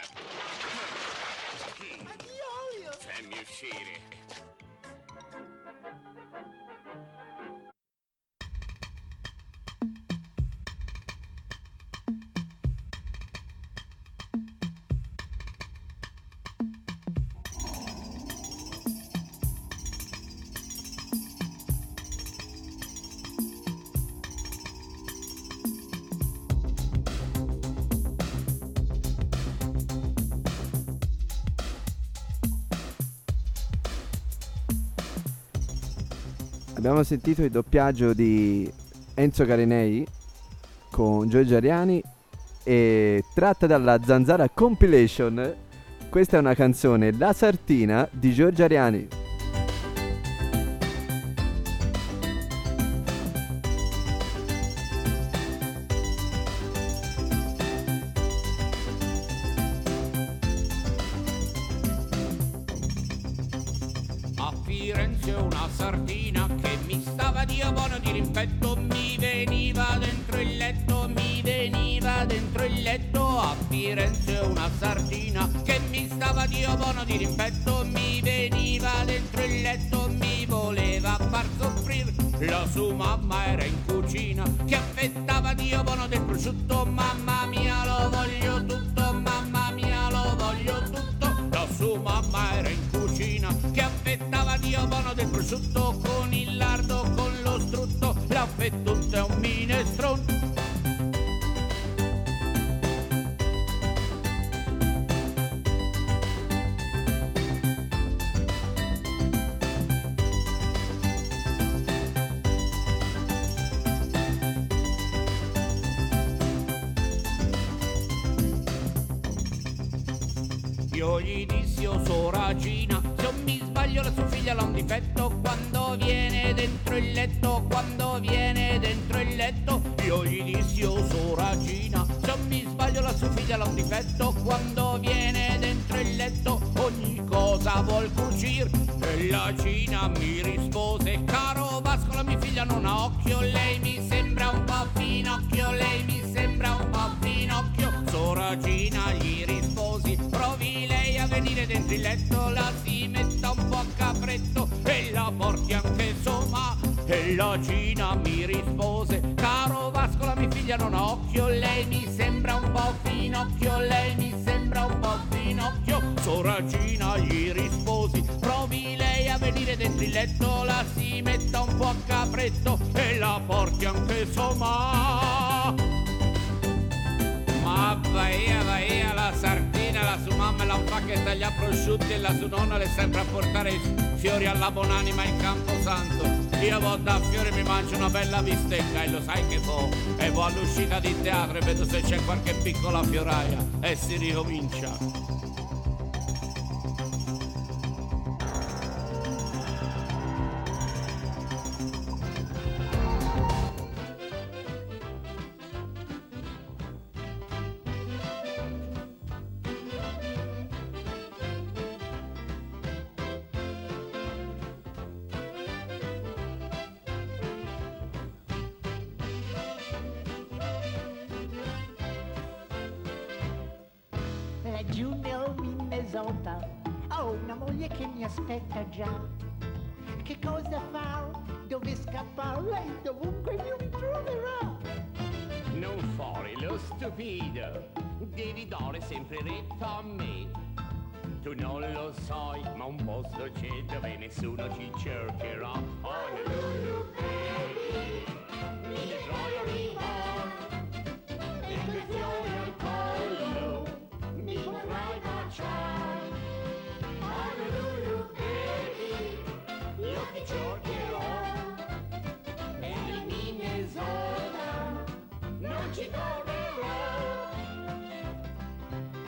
Addio, olio! Fammi uscire. Abbiamo sentito il doppiaggio di Enzo Carinei con Giorgio Ariani e tratta dalla Zanzara Compilation. Questa è una canzone La Sartina di Giorgio Ariani. Caro Vasco, la mia figlia non ha occhio, lei mi sembra un po' finocchio, lei mi sembra un po' finocchio. Soragina gli risposi, provi lei a venire dentro il letto, la si metta un po' a capretto e la porti anche somma. E la Cina mi rispose, caro Vasco, la mia figlia non ha occhio, lei mi sembra un po' finocchio, lei mi sembra un po' finocchio. Soragina gli risposi, provi lei a venire dentro il letto, la si metta un po' a capretto e la porti anche somma. Ma vai, vai, la sardina, la sua mamma la fa che taglia prosciutti e la sua nonna le sempre a portare i fiori alla buonanima in Camposanto. Io vado da fiori mi mangio una bella bistecca e lo sai che fo. E vado all'uscita di teatro e vedo se c'è qualche piccola fioraia e si ricomincia. Lei dovunque mi troverà. Non fare lo stupido, devi dare sempre retta a me. Tu non lo sai, ma un posto c'è dove nessuno ci cercherà. Honolulu, baby, mi vedrai arrivare. E al collo, mi potrai baciare. Honolulu, baby, io ti cercherò. Ci tornerò.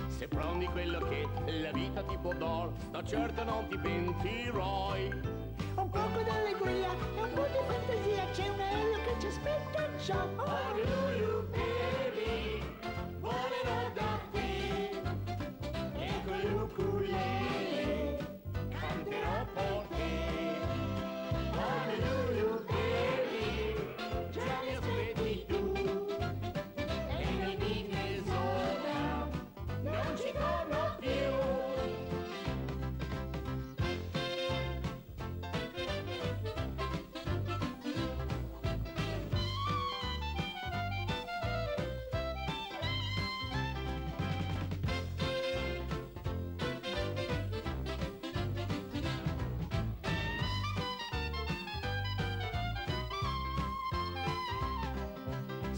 Se prendi quello che la vita ti può dar, sta certo non ti pentirai. Un poco d'allegria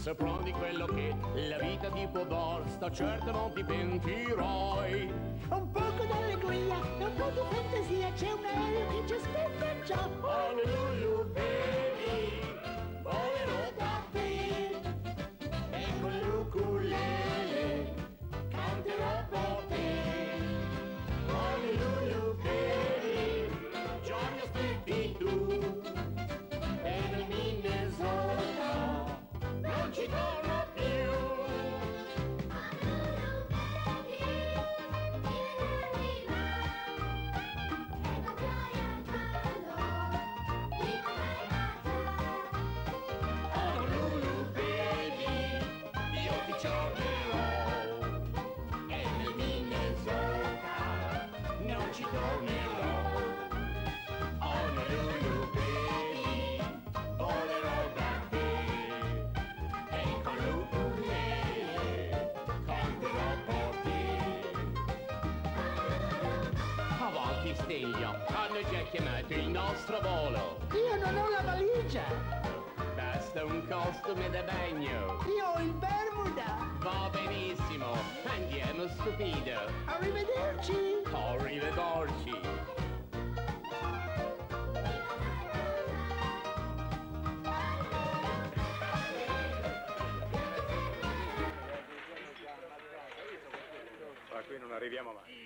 Se prendi quello che la vita ti può dar, sta certo non ti pentirai. Un poco d'allegria un po' di fantasia, c'è un aereo che ci aspetta già. Honolulu, Stiglia, hanno già chiamato il nostro volo. Io non ho la valigia. Beh, costume da bagno. Io ho il Bermuda. Va benissimo, andiamo stupido. Arrivederci. Arrivederci. Ma qui non arriviamo mai.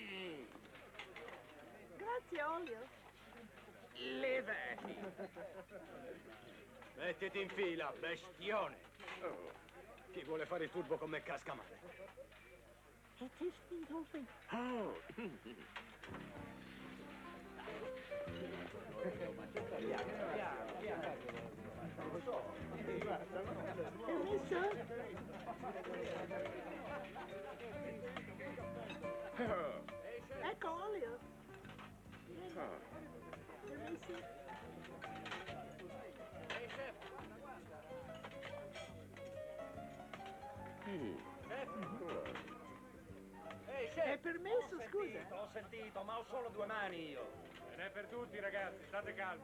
Grazie, Olio. Levati. Mettiti in fila, bestione. Oh. Chi vuole fare il turbo con me casca male. E ti spingo qui. Oh. Permesso? Ecco, Olio. Permesso? È permesso, scusa? L'ho sentito, ma ho solo due mani io. Ce n'è per tutti, ragazzi, state calmi.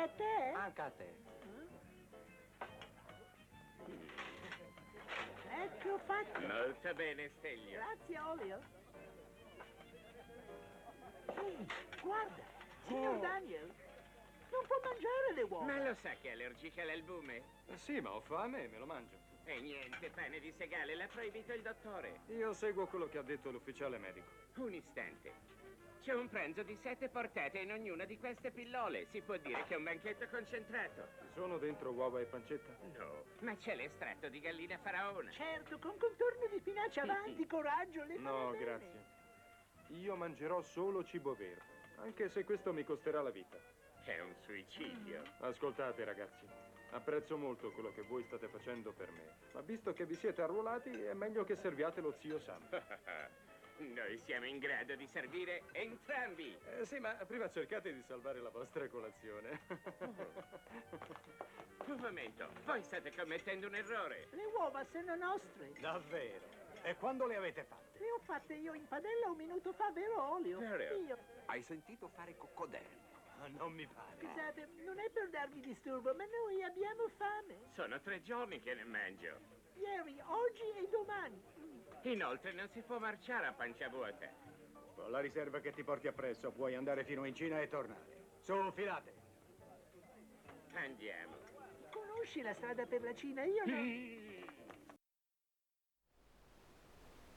a te? Anche a te. Ecco fatto. Molto bene, Stelio. Grazie, Olio. Ehi, guarda, signor Daniel, non può mangiare le uova. Ma lo sa che è allergica all'albume? Sì, ma ho fame e me lo mangio. E niente, pane di segale, l'ha proibito il dottore. Io seguo quello che ha detto l'ufficiale medico. Un istante. C'è un pranzo di sette portate in ognuna di queste pillole. Si può dire che è un banchetto concentrato. Sono dentro uova e pancetta? No, ma c'è l'estratto di gallina faraona. Certo, con contorno di spinaci avanti, coraggio, le No, grazie. Io mangerò solo cibo vero, anche se questo mi costerà la vita. È un suicidio. Ascoltate, ragazzi. Apprezzo molto quello che voi state facendo per me, ma visto che vi siete arruolati, è meglio che serviate lo zio Sam. [laughs] Noi siamo in grado di servire entrambi. Eh, sì, ma prima cercate di salvare la vostra colazione. [laughs] Un momento, voi state commettendo un errore. Le uova sono nostre. Davvero? E quando le avete fatte? Le ho fatte io in padella un minuto fa, vero Olio? Vero. Io. Hai sentito fare coccodello? Ah, non mi pare. Scusate, non è per darvi disturbo, ma noi abbiamo fame. Sono tre giorni che ne mangio. Ieri, oggi e domani. Inoltre non si può marciare a pancia vuota. Con la riserva che ti porti appresso puoi andare fino in Cina e tornare. Su, filate. Andiamo. Conosci la strada per la Cina? Io no. [laughs]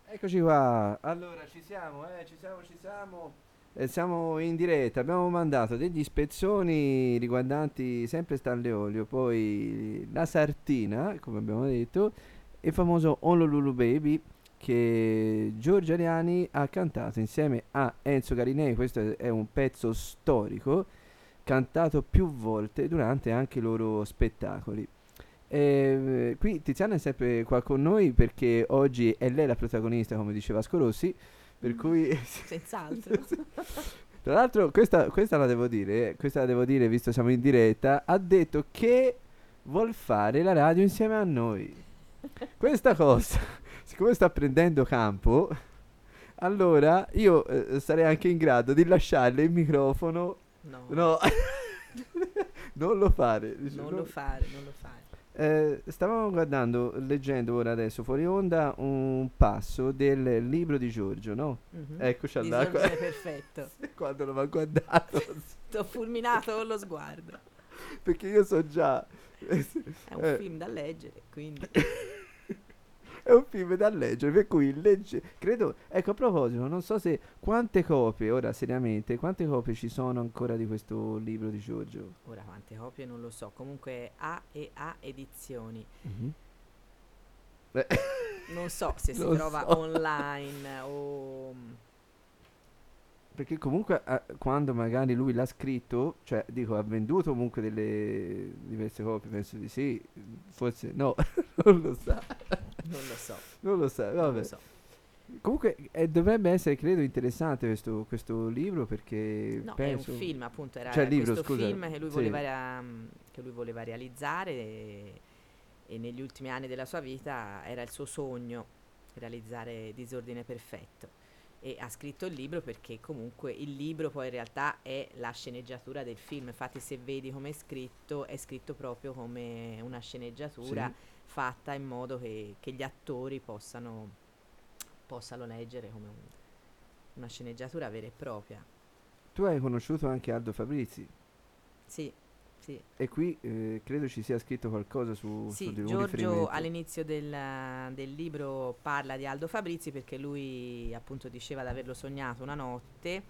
Eccoci qua. Allora, ci siamo, eh, ci siamo, ci siamo. Eh, siamo in diretta. Abbiamo mandato degli spezzoni riguardanti sempre Stanley Olio, poi la Sartina, come abbiamo detto, il famoso Honolulu Baby che Giorgio Ariani ha cantato insieme a Enzo Garinei. Questo è- un pezzo storico cantato più volte durante anche i loro spettacoli. Eh, qui Tiziana è sempre qua con noi perché oggi è lei la protagonista, come diceva Vasco Rossi, per cui... [laughs] Senz'altro. Tra l'altro, questa, questa la devo dire, eh, questa la devo dire visto siamo in diretta, ha detto che vuol fare la radio insieme a noi. Questa cosa, siccome sta prendendo campo, allora io eh, sarei anche in grado di lasciarle il microfono. No. No. [laughs] non lo fare. dice, Non no. lo fare, non lo fare. Eh, stavamo guardando, leggendo ora adesso fuori onda un passo del libro di Giorgio, no? Mhm. Eccoci. Giorgio è perfetto. [laughs] Quando l'ho guardato. Ti ho fulminato con lo sguardo. Perché io so già. È un Eh, film da leggere, quindi. [laughs] è un film da leggere, per cui legge, credo, ecco a proposito, non so se quante copie, ora seriamente, quante copie ci sono ancora di questo libro di Giorgio? Ora quante copie non lo so, comunque A e A edizioni. Mhm. Eh, Non so se si [laughs] trova so. online o... Perché comunque eh, quando magari lui l'ha scritto, cioè dico, ha venduto comunque delle diverse copie, penso di sì, forse no, non lo sa. Non lo so. Non lo sa, Non vabbè. lo so. Comunque eh, dovrebbe essere, credo, interessante questo, questo libro perché No, penso... è un film, appunto, era Cioè, libro, questo scusa, film che lui, sì. voleva, che lui voleva realizzare e, e negli ultimi anni della sua vita era il suo sogno realizzare Disordine Perfetto. E ha scritto il libro perché comunque il libro poi in realtà è la sceneggiatura del film. Infatti se vedi come è scritto, è scritto proprio come una sceneggiatura Sì. fatta in modo che, che gli attori possano, possano leggere come un- una sceneggiatura vera e propria. Tu hai conosciuto anche Aldo Fabrizi Sì, sì. e qui eh, credo ci sia scritto qualcosa su, su Sì, un Giorgio all'inizio del, del libro parla di Aldo Fabrizi perché lui appunto diceva di averlo sognato una notte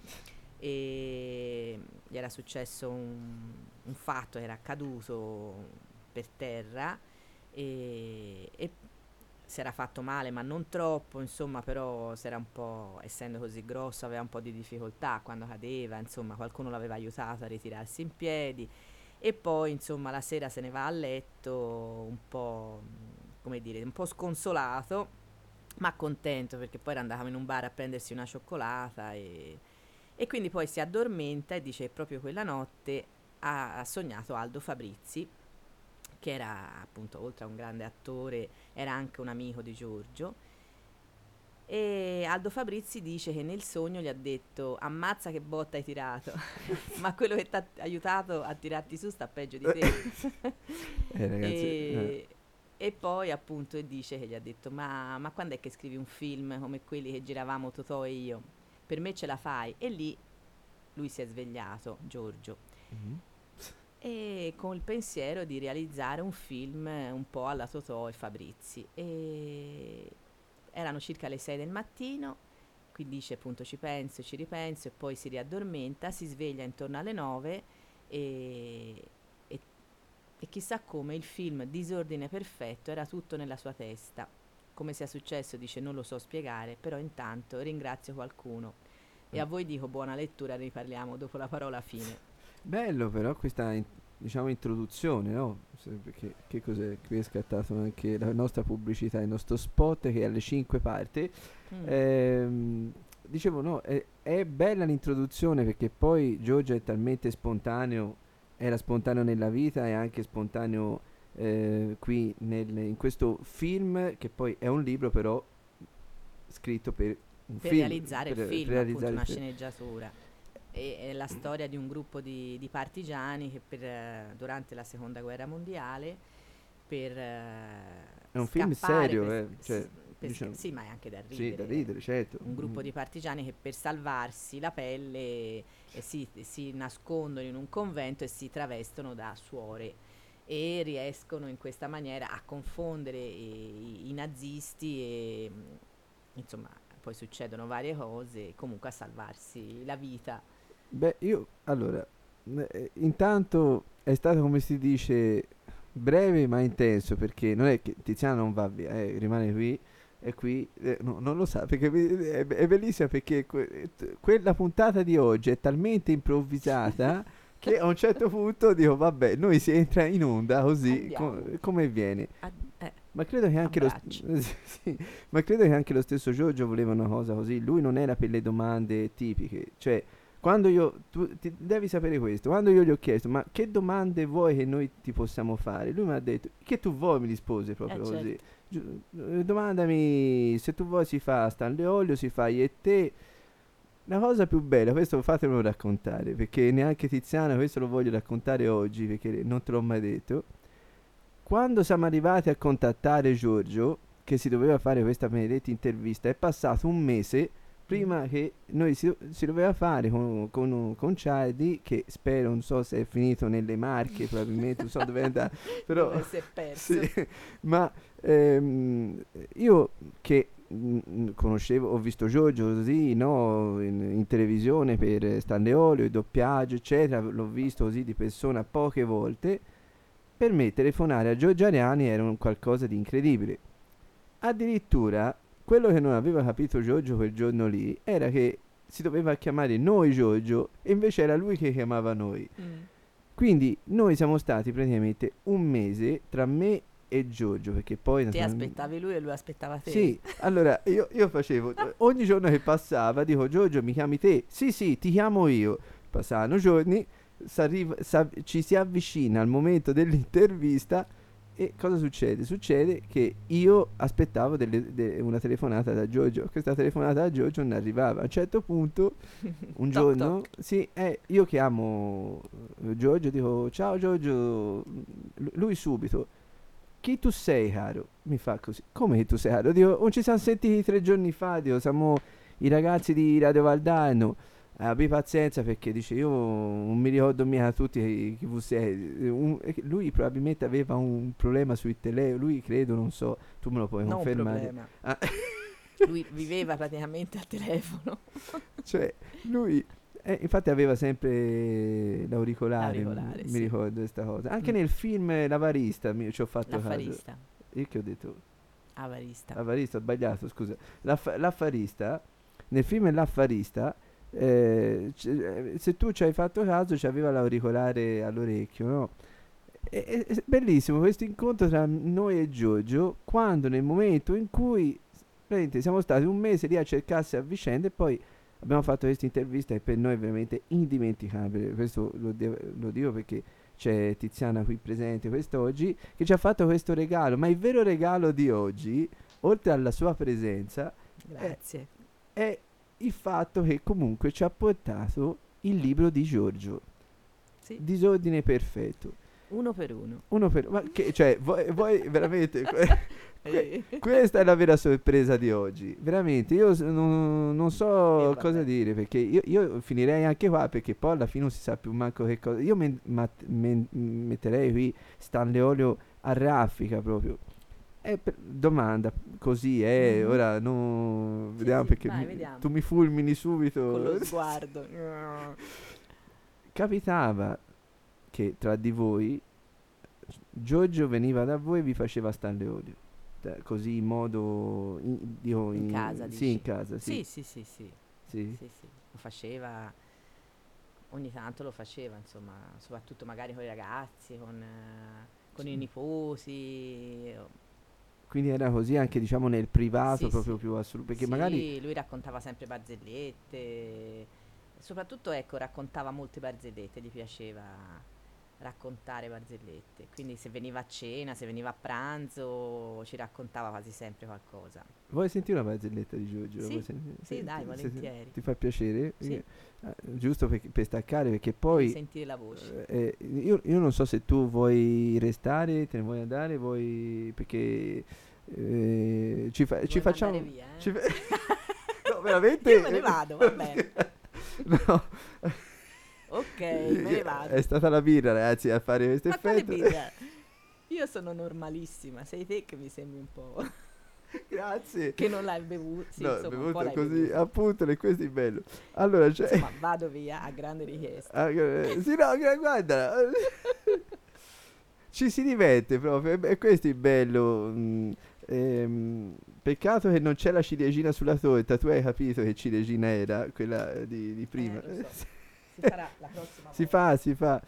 e gli era successo un, un fatto, era caduto per terra e, e si era fatto male ma non troppo, insomma però si era un po', essendo così grosso, aveva un po' di difficoltà quando cadeva, insomma qualcuno l'aveva aiutato a ritirarsi in piedi e poi insomma la sera se ne va a letto un po' come dire un po' sconsolato ma contento perché poi andato in un bar a prendersi una cioccolata e, e quindi poi si addormenta e dice proprio quella notte ha, ha sognato Aldo Fabrizi che era appunto oltre a un grande attore era anche un amico di Giorgio e Aldo Fabrizi dice che nel sogno gli ha detto ammazza che botta hai tirato [laughs] ma quello che ti ha aiutato a tirarti su sta peggio di te. [laughs] Eh, ragazzi, e, eh. e poi appunto dice che gli ha detto ma, ma quando è che scrivi un film come quelli che giravamo Totò e io? Per me ce la fai e lì lui si è svegliato Giorgio. Mhm. e con il pensiero di realizzare un film un po' alla Totò e Fabrizi. E erano circa le 6 del mattino quindi dice appunto ci penso, ci ripenso e poi si riaddormenta, si sveglia intorno alle 9 e, e, e chissà come il film Disordine Perfetto era tutto nella sua testa. Come sia successo dice non lo so spiegare, però intanto ringrazio qualcuno. E a voi dico buona lettura, ne riparliamo dopo la parola fine. Bello però questa in- diciamo introduzione, no? Perché che cos'è? Qui è scattato anche la nostra pubblicità, il nostro spot che alle 5 parte. Mm. Ehm, dicevo no, è, è bella l'introduzione perché poi Giorgio è talmente spontaneo, era spontaneo nella vita e anche spontaneo eh, qui nel- in questo film che poi è un libro però scritto per un per film, realizzare per il film, realizzare il appunto una film. sceneggiatura. E è la storia di un gruppo di, di partigiani che per, eh, durante la seconda guerra mondiale per eh, È un film serio, per- eh, cioè, sì, per diciamo- sì, ma è anche da Sì, ridere. da ridere, certo. Un gruppo Mm. di partigiani che per salvarsi la pelle eh, si, si nascondono in un convento e si travestono da suore e riescono in questa maniera a confondere i, i nazisti e mm, insomma poi succedono varie cose comunque a salvarsi la vita Beh, io allora, eh, intanto è stato come si dice breve ma intenso perché non è che Tiziano non va via, eh, rimane qui e qui eh, no, non lo sa perché è, è bellissima perché que- t- quella puntata di oggi è talmente improvvisata [laughs] che a un certo punto dico vabbè noi si entra in onda così co- Andiamo. come viene. A- eh, Ma credo che anche lo, braccio. [laughs] sì, ma credo che anche lo stesso Giorgio voleva una cosa così. Lui non era per le domande tipiche. Cioè, quando io. Tu ti- devi sapere questo. Quando io gli ho chiesto, ma che domande vuoi che noi ti possiamo fare? Lui mi ha detto, che tu vuoi, mi rispose proprio Eh, così. certo. Eh, domandami se tu vuoi si fa Stanley Olio, si fa io e te. La cosa più bella, questo fatemelo raccontare, perché neanche Tiziana, questo lo voglio raccontare oggi, perché non te l'ho mai detto. Quando siamo arrivati a contattare Giorgio, che si doveva fare questa benedetta intervista, è passato un mese prima che noi si, si doveva fare con, con, con Ciardi, che spero, non so se è finito nelle Marche, probabilmente, non so dove è andato, [laughs] però... Dove si è perso. Sì, ma ehm, io che mm, conoscevo, ho visto Giorgio così, no, in, in televisione per Stanley Olio, il doppiaggio, eccetera, l'ho visto così di persona poche volte, per me telefonare a Giorgio Ariani era un qualcosa di incredibile. Addirittura quello che non aveva capito Giorgio quel giorno lì era che si doveva chiamare noi Giorgio e invece era lui che chiamava noi. Mm. Quindi noi siamo stati praticamente un mese tra me e Giorgio, perché poi... Naturalmente- aspettavi lui e lui aspettava te. Sì, allora io, io facevo, [laughs] ogni giorno che passava, dico Giorgio mi chiami te? Sì, sì, ti chiamo io. Passavano giorni, s'arriva- s'av- ci si avvicina al momento dell'intervista e cosa succede? Succede che io aspettavo delle- de- una telefonata da Giorgio, questa telefonata da Giorgio non arrivava. A un certo punto, [laughs] un Toc, giorno, sì, eh, io chiamo eh, Giorgio, dico ciao Giorgio, Lu- lui subito. Chi tu sei, caro? Mi fa così. Come che tu sei, caro? Dico, non ci siamo sentiti tre giorni fa, dico, siamo i ragazzi di Radio Valdano. Eh, Abbi pazienza perché dice io non mi ricordo mica tutti chi, chi sei. Eh, un- eh, lui probabilmente aveva un problema sui telefono, lui credo, non so, tu me lo puoi Non confermare. Ah, [laughs] Lui viveva praticamente al telefono. [laughs] cioè, lui eh, infatti aveva sempre l'auricolare, L'auricolare, mi sì. ricordo questa cosa. Anche Mm. nel film L'Avarista mi, ci ho fatto caso. L'affarista. Io che ho detto? Avarista. Avarista, ho sbagliato, scusa. L'aff- l'affarista, nel film L'affarista, eh, c- eh, se tu ci hai fatto caso, c'aveva l'auricolare all'orecchio, no? E- e- è bellissimo questo incontro tra noi e Giorgio, quando nel momento in cui siamo stati un mese lì a cercarsi a vicenda e poi abbiamo fatto questa intervista e per noi è veramente indimenticabile. Questo lo, de- lo dico perché c'è Tiziana qui presente quest'oggi che ci ha fatto questo regalo, ma il vero regalo di oggi, oltre alla sua presenza, Grazie. è il fatto che comunque ci ha portato il libro di Giorgio. Sì. Disordine perfetto. Uno per uno. Uno per ma che cioè vuoi, vuoi [laughs] veramente que- que- questa è la vera sorpresa di oggi. Veramente, io non, non so Eh, cosa dire perché io, io finirei anche qua perché poi alla fine non si sa più manco che cosa. Io men- mat- men- metterei qui Stanley Olio a raffica proprio. Eh, per- domanda così, eh, Mhm. ora no, vediamo sì, perché vai, mi- vediamo. tu mi fulmini subito. Con lo [laughs] sguardo. Capitava che tra di voi Giorgio veniva da voi e vi faceva Stanley Olio. Da- così in modo in, dico, In in- casa, sì, dici? in casa, sì. Sì, sì, sì, sì. Sì? Sì, sì. Lo faceva, ogni tanto lo faceva, insomma, soprattutto magari con i ragazzi, con, eh, con i niposi. Quindi era così anche diciamo nel privato Sì, proprio sì. più assoluto. Perché Sì, magari lui raccontava sempre barzellette, soprattutto ecco, raccontava molte barzellette, gli piaceva raccontare barzellette. Quindi se veniva a cena, se veniva a pranzo, ci raccontava quasi sempre qualcosa. vuoi sentire una barzelletta di Giorgio? Sì, Vuoi sentire? sì, dai, volentieri. ti fa piacere? Sì. Perché- eh, giusto per, per staccare perché poi sentire la voce. Eh, io, io non so se tu vuoi restare, te ne vuoi andare, vuoi perché eh, ci, fa- ci Vuoi facciamo... via, eh? ci fa- [laughs] no, veramente... Io me ne vado, vabbè. [laughs] no. Ok, me ne vado. È stata la birra, ragazzi, a fare questo Ma effetto. birra? [laughs] Io sono normalissima, sei te che mi sembri un po'. [laughs] Grazie. Che non l'hai bevuto. Sì, no, insomma, un po' bevuto così, bevuto. appunto, e questo è bello. Allora, cioè... Insomma, vado via a grande richiesta. Ah, eh, sì, no, guarda, [laughs] ci si diverte proprio, e questo è bello. mm, ehm, peccato che non c'è la ciliegina sulla torta, tu hai capito che ciliegina era, quella eh, di, di prima. lo so. Si farà la prossima Si fa, si fa.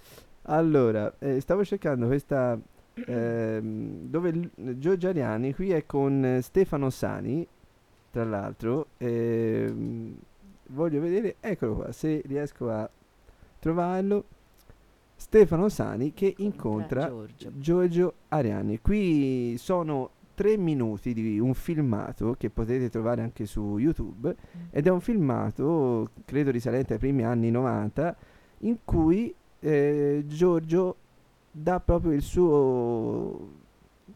Allora, eh, stavo cercando questa... [clears throat] ehm, dove l- Giorgio Ariani qui è con eh, Stefano Sani, tra l'altro. ehm, voglio vedere, eccolo qua, se riesco a trovarlo. Stefano Sani che incontra Giorgio. Giorgio Ariani. Qui sono tre minuti di un filmato che potete trovare anche su YouTube ed è un filmato, credo risalente ai primi anni 90, in cui eh, Giorgio dà proprio il suo,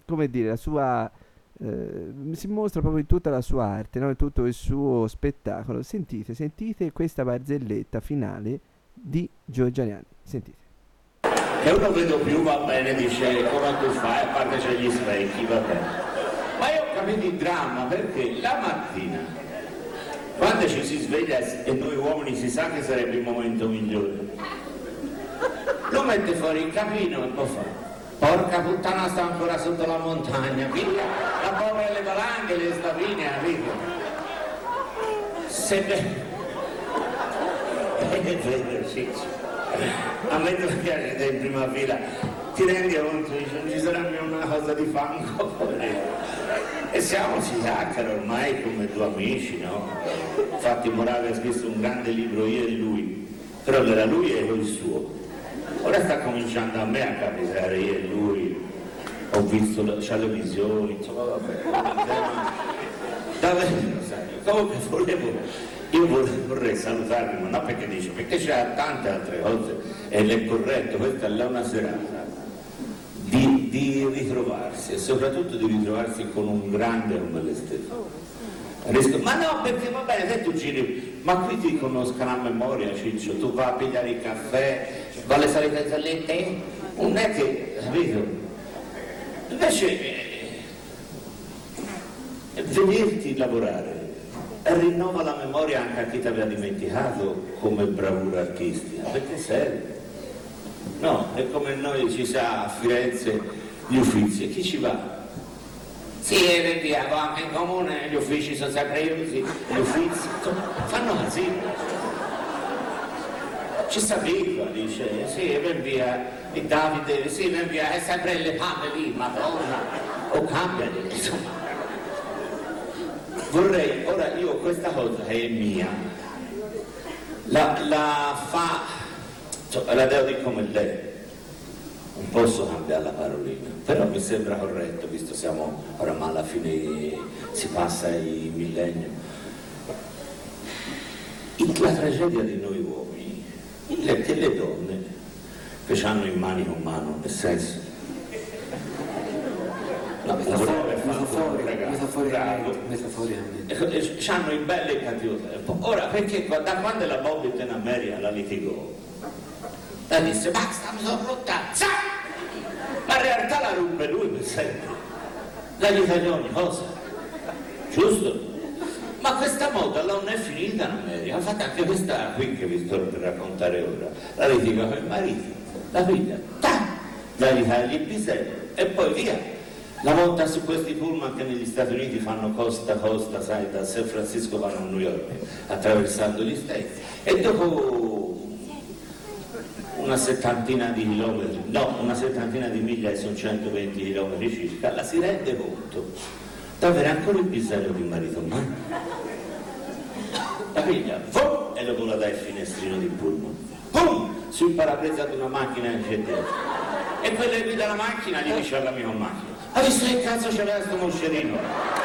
come dire, la sua eh, si mostra proprio in tutta la sua arte, no? in tutto il suo spettacolo. Sentite, sentite questa barzelletta finale di Giorgio Ariani. Sentite. Che uno vedo più va bene, dice come tu fai, a parte c'è gli specchi, va bene. Capito il dramma perché la mattina, quando ci si sveglia e noi uomini si sa che sarebbe il momento migliore, lo mette fuori il capino e poi fa. Porca puttana sta ancora sotto la montagna, via, la povera le valanghe, le stavine, capito? Se be- [laughs] è vero. A me te piace te in prima fila, ti rendi conto, dice, non ci sarà più una cosa di fango, poverino. E siamo si chiacchiera ormai come due amici, no? Infatti Morale ha scritto un grande libro, io e lui, però era lui e io il suo. Ora sta cominciando a me a capitare io e lui, ho visto le televisioni, insomma vabbè. Davvero, sai, comunque volevo, io vorrei, vorrei salutarvi, ma non perché dice, perché c'è tante altre cose ed è corretto, questa è una serata di, ritrovarsi e soprattutto di ritrovarsi con un grande come stesso. Riesco- Ma no, perché va bene, se tu giri, ma qui ti conoscono a memoria, Ciccio, tu vai a pigliare il caffè, va alle solite zellette, non è che, capito? Invece, eh, vederti lavorare rinnova la memoria anche a chi ti aveva dimenticato come bravura artistica, perché serve. No, è come noi ci sa a Firenze gli uffizi, e chi ci va? Sì, vediamo, anche in comune gli uffici sono sempre chiusi, gli uffizi fanno casino. Ci sta piccola, dice, sì, ven via, il Davide, sì, ven via, è sempre le palle lì, madonna, o cambiali, insomma. Vorrei, ora io questa cosa è mia, la, la fa, cioè, la devo dire come lei, non posso cambiare la parolina, però mi sembra corretto, visto siamo oramai alla fine, si passa i millenni. In la tragedia di noi uomini, le, che le donne che hanno in mani con mano, nel senso, No, C'hanno il bello e il cattivo tempo. Ora, perché da quando la Bobby in America la litigò, la disse, basta, mi sono rotta! Ma in realtà la ruppe lui per sempre. La ritagliò ogni cosa. Giusto? Ma questa moda non è finita in America, infatti anche questa qui che vi sto per raccontare ora, la litiga con il marito, la figlia, ta! la ritaglia il pisello e poi via. La monta su questi pullman che negli Stati Uniti fanno costa a costa, sai, da San Francisco vanno a New York, attraversando gli Stati. E dopo una settantina di chilometri, no, una settantina di miglia, e sono 120 chilometri circa, la si rende conto d'avere ancora il pisello di marito ma La figlia, vum, e lo vola dal finestrino di pullman, pum, sul parabrezza di una macchina che c'è. E quello che guida la macchina gli dice alla mia macchina, hai visto che cazzo c'era sto moscerino?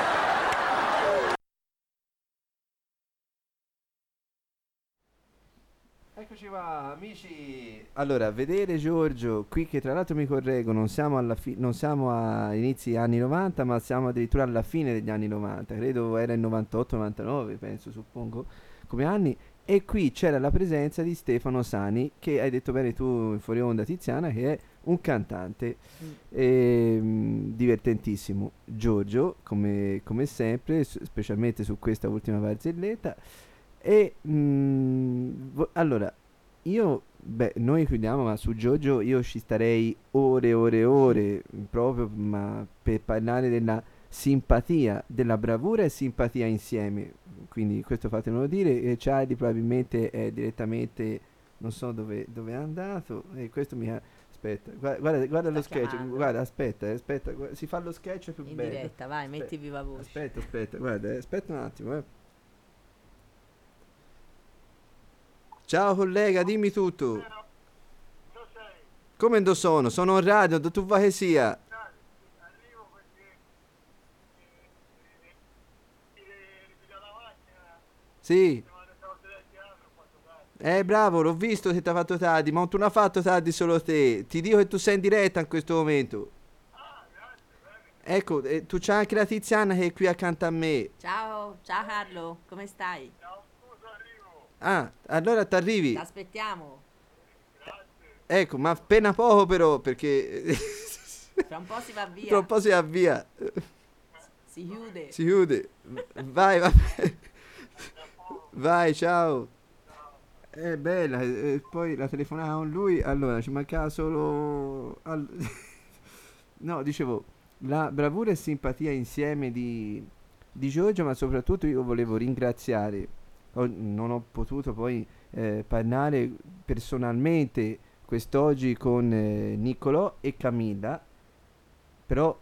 Qua, amici. Allora, vedere Giorgio qui che tra l'altro mi correggo, non siamo, alla fi- non siamo a inizi anni 90, ma siamo addirittura alla fine degli anni 90, credo era il 98-99, penso, suppongo, come anni. E qui c'era la presenza di Stefano Sani, che hai detto bene tu in fuori onda Tiziana, che è un cantante ehm, divertentissimo. Giorgio, come, come sempre, s- specialmente su questa ultima barzelletta. E mm, vo- allora, io, beh, noi chiudiamo, ma su Giorgio io ci starei ore e ore e ore, proprio ma per parlare della simpatia, della bravura e simpatia insieme. Quindi questo fatemelo dire. E Charlie probabilmente è direttamente, non so dove, dove è andato. E questo mi ha... Aspetta, guarda, guarda, guarda lo sketch, guarda, aspetta, eh, aspetta, guarda, si fa lo sketch più In bello. diretta, vai, Aspetta, metti viva voce. Aspetta, aspetta, guarda, aspetta un attimo, eh. Ciao collega, dimmi tutto. Come ndo sono? Sono in radio, dove tu vai che sia? Sì. Eh bravo, l'ho visto che ti ha fatto tardi, ma tu non ha fatto tardi solo te. Ti dico che tu sei in diretta in questo momento. Ecco, eh, tu c'hai anche la Tiziana che è qui accanto a me. Ciao, ciao Carlo, come stai? Ah, allora ti arrivi. Ti aspettiamo. Ecco, ma appena poco però, perché [laughs] Fra un po' si va via. tra un po' si avvia. Si chiude. Si chiude. Vai, vai. Vai, ciao. È bella, e poi la telefonata con lui, allora ci mancava solo... al- [laughs] no, dicevo, la bravura e simpatia insieme di, di Giorgio, ma soprattutto io volevo ringraziare, ho- non ho potuto poi eh, parlare personalmente quest'oggi con eh, Niccolò e Camilla, però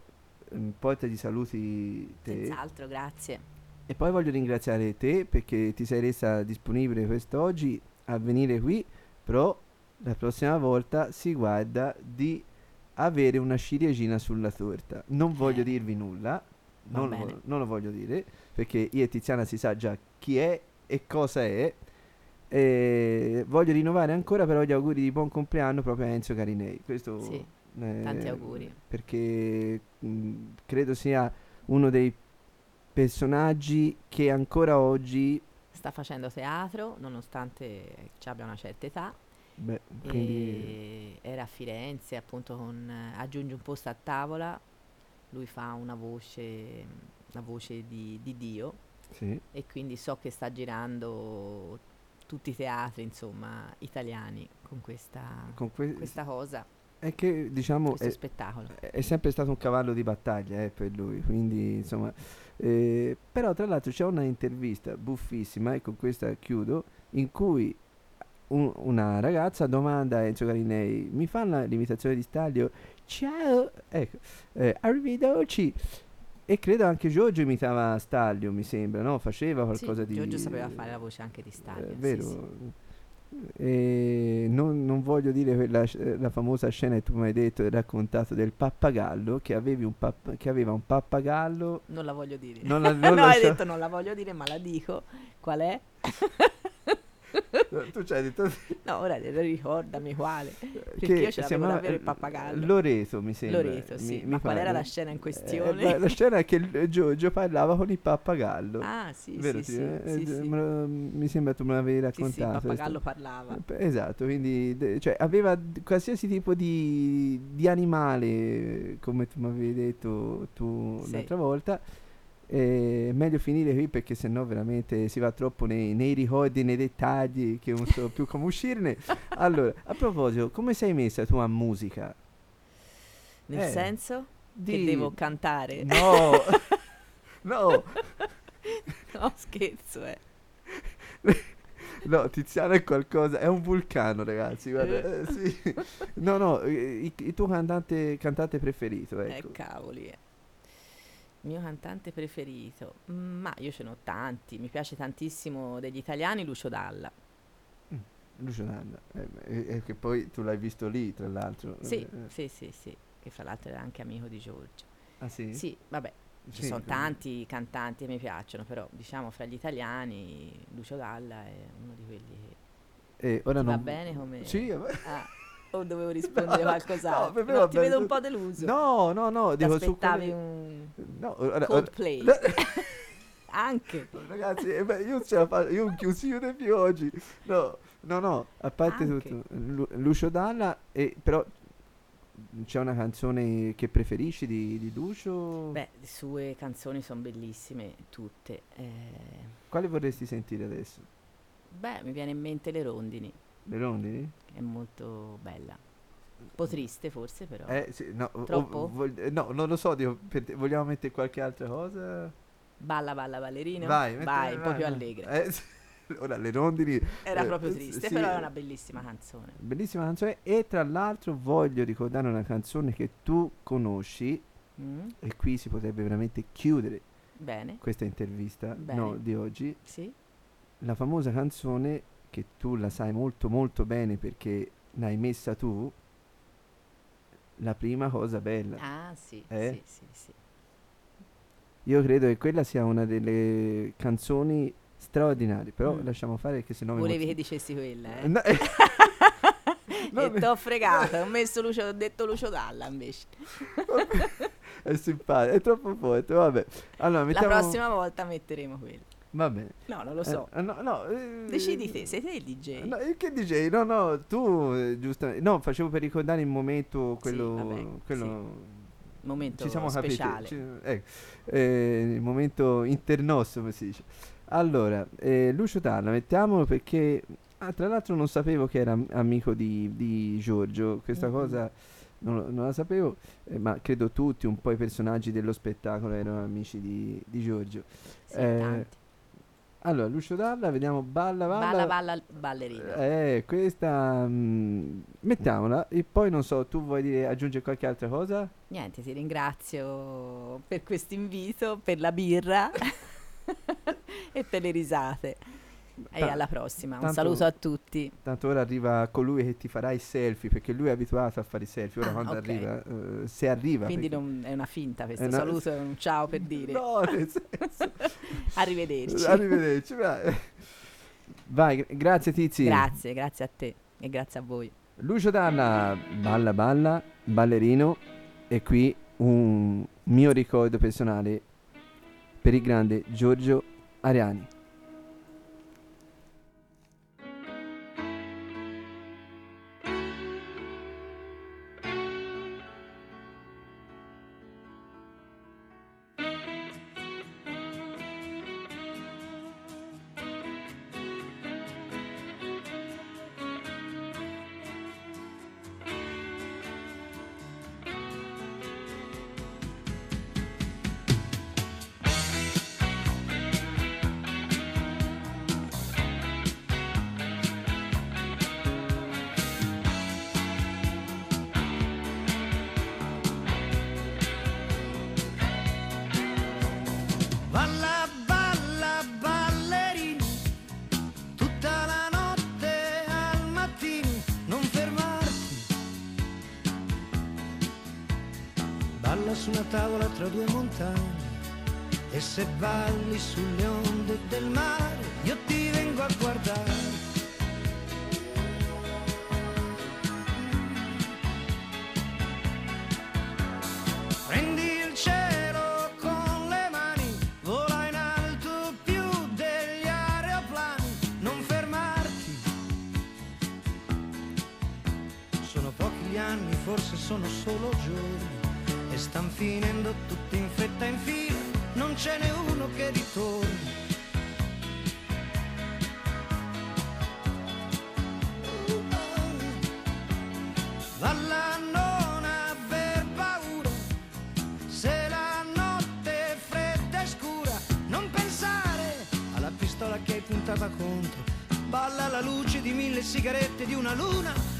un po' te li saluti te. Senz'altro, grazie. E poi voglio ringraziare te perché ti sei resa disponibile quest'oggi a venire qui, però la prossima volta si guarda di avere una ciliegina sulla torta. Non voglio Eh. dirvi nulla, non lo, non lo voglio dire perché io e Tiziana si sa già chi è e cosa è. E voglio rinnovare ancora però gli auguri di buon compleanno proprio a Enzo Carinei. Questo, Sì, eh, tanti auguri. Perché mh, credo sia uno dei personaggi che ancora oggi Sta facendo teatro, nonostante ci abbia una certa età. Beh, quindi era a Firenze, appunto, con aggiunge un posto a tavola. Lui fa una voce, la voce di, di Dio. Sì. E quindi so che sta girando tutti i teatri, insomma, italiani con questa, Con que- questa cosa. è che diciamo è, spettacolo. è sempre stato un cavallo di battaglia eh, per lui, quindi insomma, eh, però tra l'altro c'è una intervista buffissima e con questa chiudo in cui un- una ragazza domanda a Enzo Carinei mi fa la- l'imitazione di Staglio ciao ecco eh, arrivederci e credo anche Giorgio imitava Staglio mi sembra no? faceva qualcosa Sì, di Giorgio sapeva fare la voce anche di Staglio. eh, sì, vero sì. E non, non voglio dire quella eh, la famosa scena che tu mi hai detto e raccontato del pappagallo che, avevi un papp- che aveva un pappagallo Non la voglio dire. Non la- [laughs] no, non hai lascia- detto non la voglio dire, ma la dico. Qual è? [laughs] tu ci hai detto [laughs] No, ora ricordami quale. Perché che io ce l'avevo davvero il eh, pappagallo. Loreto mi sembra Loreto, sì. mi- ma mi qual era la scena in Eh, questione? la, la scena è che il- Giorgio parlava con il pappagallo Ah, sì, Vero, sì, ti- sì, eh, sì, eh, lo- mi sembra tu me l'avevi Sì, sì, il raccontato pappagallo parlava. Eh, Esatto, quindi de- cioè, aveva qualsiasi tipo di, di animale, eh, come tu mi avevi detto tu l'altra volta. È meglio finire qui perché sennò veramente si va troppo nei, nei ricordi, nei dettagli che non so più come uscirne. [laughs] Allora, a proposito, come sei messa tu a musica? Nel Eh, senso? Che di- devo cantare? No, [laughs] no, [laughs] no, scherzo, eh. no, Tiziano è qualcosa, è un vulcano ragazzi, guarda, Eh. sì. No, no, i- i- il tuo cantante, cantante preferito, ecco. Eh, cavoli. eh. Mio cantante preferito? Mm, Ma io ce n'ho tanti. Mi piace tantissimo degli italiani Lucio Dalla. Lucio Dalla, eh, e- e che poi tu l'hai visto lì, tra l'altro. Sì, eh, sì, sì, sì. Che fra l'altro era anche amico di Giorgio. Ah sì? Sì, vabbè. Ci Sì, sono quindi- tanti cantanti che mi piacciono, però diciamo fra gli italiani Lucio Dalla è uno di quelli che E ora Ti va non- bene come... Sì, vabbè. Ah, o dovevo rispondere [laughs] No, qualcos'altro? no, No, ti vedo un po' deluso. No, no, no, Ti aspettavi quelle- un No, ora- ora- Coldplay. no. [laughs] Anche. Ragazzi, eh, beh, io, ce la fa- io non chiuso più oggi. No, no, no, a parte Anche. tutto, Lu- Lucio Dalla, e, però c'è una canzone che preferisci di, di Lucio? Beh, le sue canzoni sono bellissime, tutte. Eh, Quale vorresti sentire adesso? beh, mi viene in mente Le Rondini, Le rondini? è molto bella. Un po' triste forse, però. Eh, sì, no, o- Troppo? vog- eh, no, non lo so, per te- vogliamo mettere qualche altra cosa? Balla, balla, ballerino. Vai, metti- Vai, un po' vai, più vai. allegra. Eh, sì, [laughs] ora le rondini... Era eh, proprio s- triste, sì, però è eh, una bellissima canzone. Bellissima canzone e tra l'altro voglio ricordare una canzone che tu conosci Mm? e qui si potrebbe veramente chiudere Bene. questa intervista no, di oggi. Sì. La famosa canzone che tu la sai molto molto bene perché l'hai messa tu, la prima cosa bella. Ah, sì, Eh? sì, sì, sì. Io credo che quella sia una delle canzoni straordinarie, però Mm. lasciamo fare perché sennò mi Volevi che emozio- dicessi quella, eh? No, eh. [laughs] No, e t'ho fregato, ho messo Lucio, ho detto Lucio Dalla invece. [laughs] è simpatico, è troppo forte, vabbè. Allora, mettiamo... La prossima volta metteremo quello. Va bene. No, non lo so. Eh, no, no, eh, Decidi te, sei te il DJ. No, che DJ? No, no, tu eh, giustamente. No, facevo per ricordare il momento quello. vabbè, quello Momento ci siamo speciale. capiti. ci- ecco, il momento internosso, come si dice. Allora, Lucio Talla, mettiamolo perché. ah, tra l'altro non sapevo che era am- amico di, di Giorgio. Questa Mhm. cosa non, non la sapevo, eh, ma credo tutti, un po' i personaggi dello spettacolo erano amici di, di Giorgio. Sì, Eh, tanti. Allora, Lucio Dalla, vediamo Balla Balla. Balla, balla, ballerino. Eh, questa mm, mettiamola e poi non so, tu vuoi dire, aggiungere qualche altra cosa? Niente, ti ringrazio per questo invito, per la birra [laughs] [laughs] e per le risate. E Ta- alla prossima. Un tanto- saluto a tutti. Tanto ora arriva colui che ti farà i selfie, perché lui è abituato a fare i selfie. Ora Ah, quando ok. arriva, eh, se arriva. Quindi non- è una finta questo una- saluto, è un ciao per dire. No, nel senso- [laughs] Arrivederci. Arrivederci, vai. Vai, gra- grazie Tizi. Grazie, grazie a te e grazie a voi. Lucio Dalla, balla balla, ballerino. E qui un mio ricordo personale per il grande Giorgio Ariani. Una luna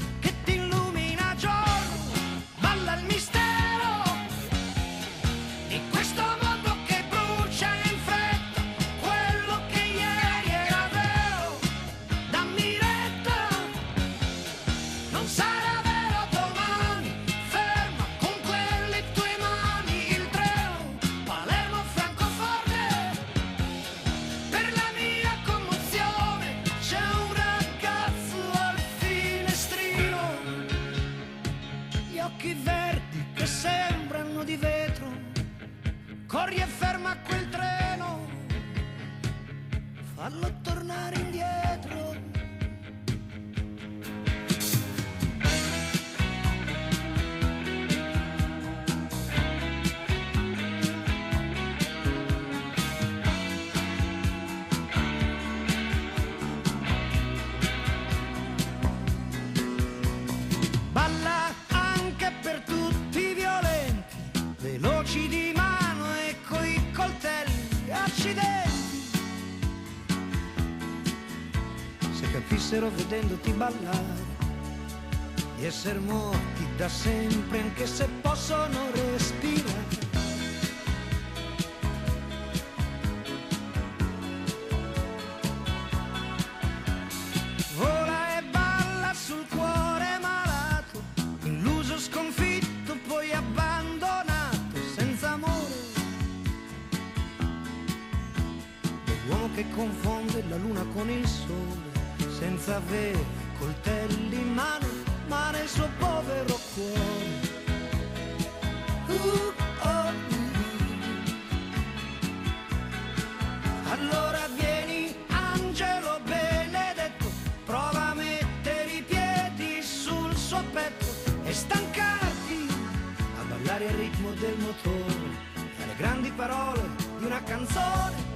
vedendoti ballare, di essere morti da sempre anche se possono respirare. Vola e balla sul cuore malato, illuso, sconfitto, poi abbandonato, senza amore. L'uomo che confonde la luna con il sole, senza avere coltelli in mano, ma nel suo povero cuore. Uh, oh, uh. Allora vieni, angelo benedetto, prova a mettere i piedi sul suo petto e stancarti a ballare il ritmo del motore e alle grandi parole di una canzone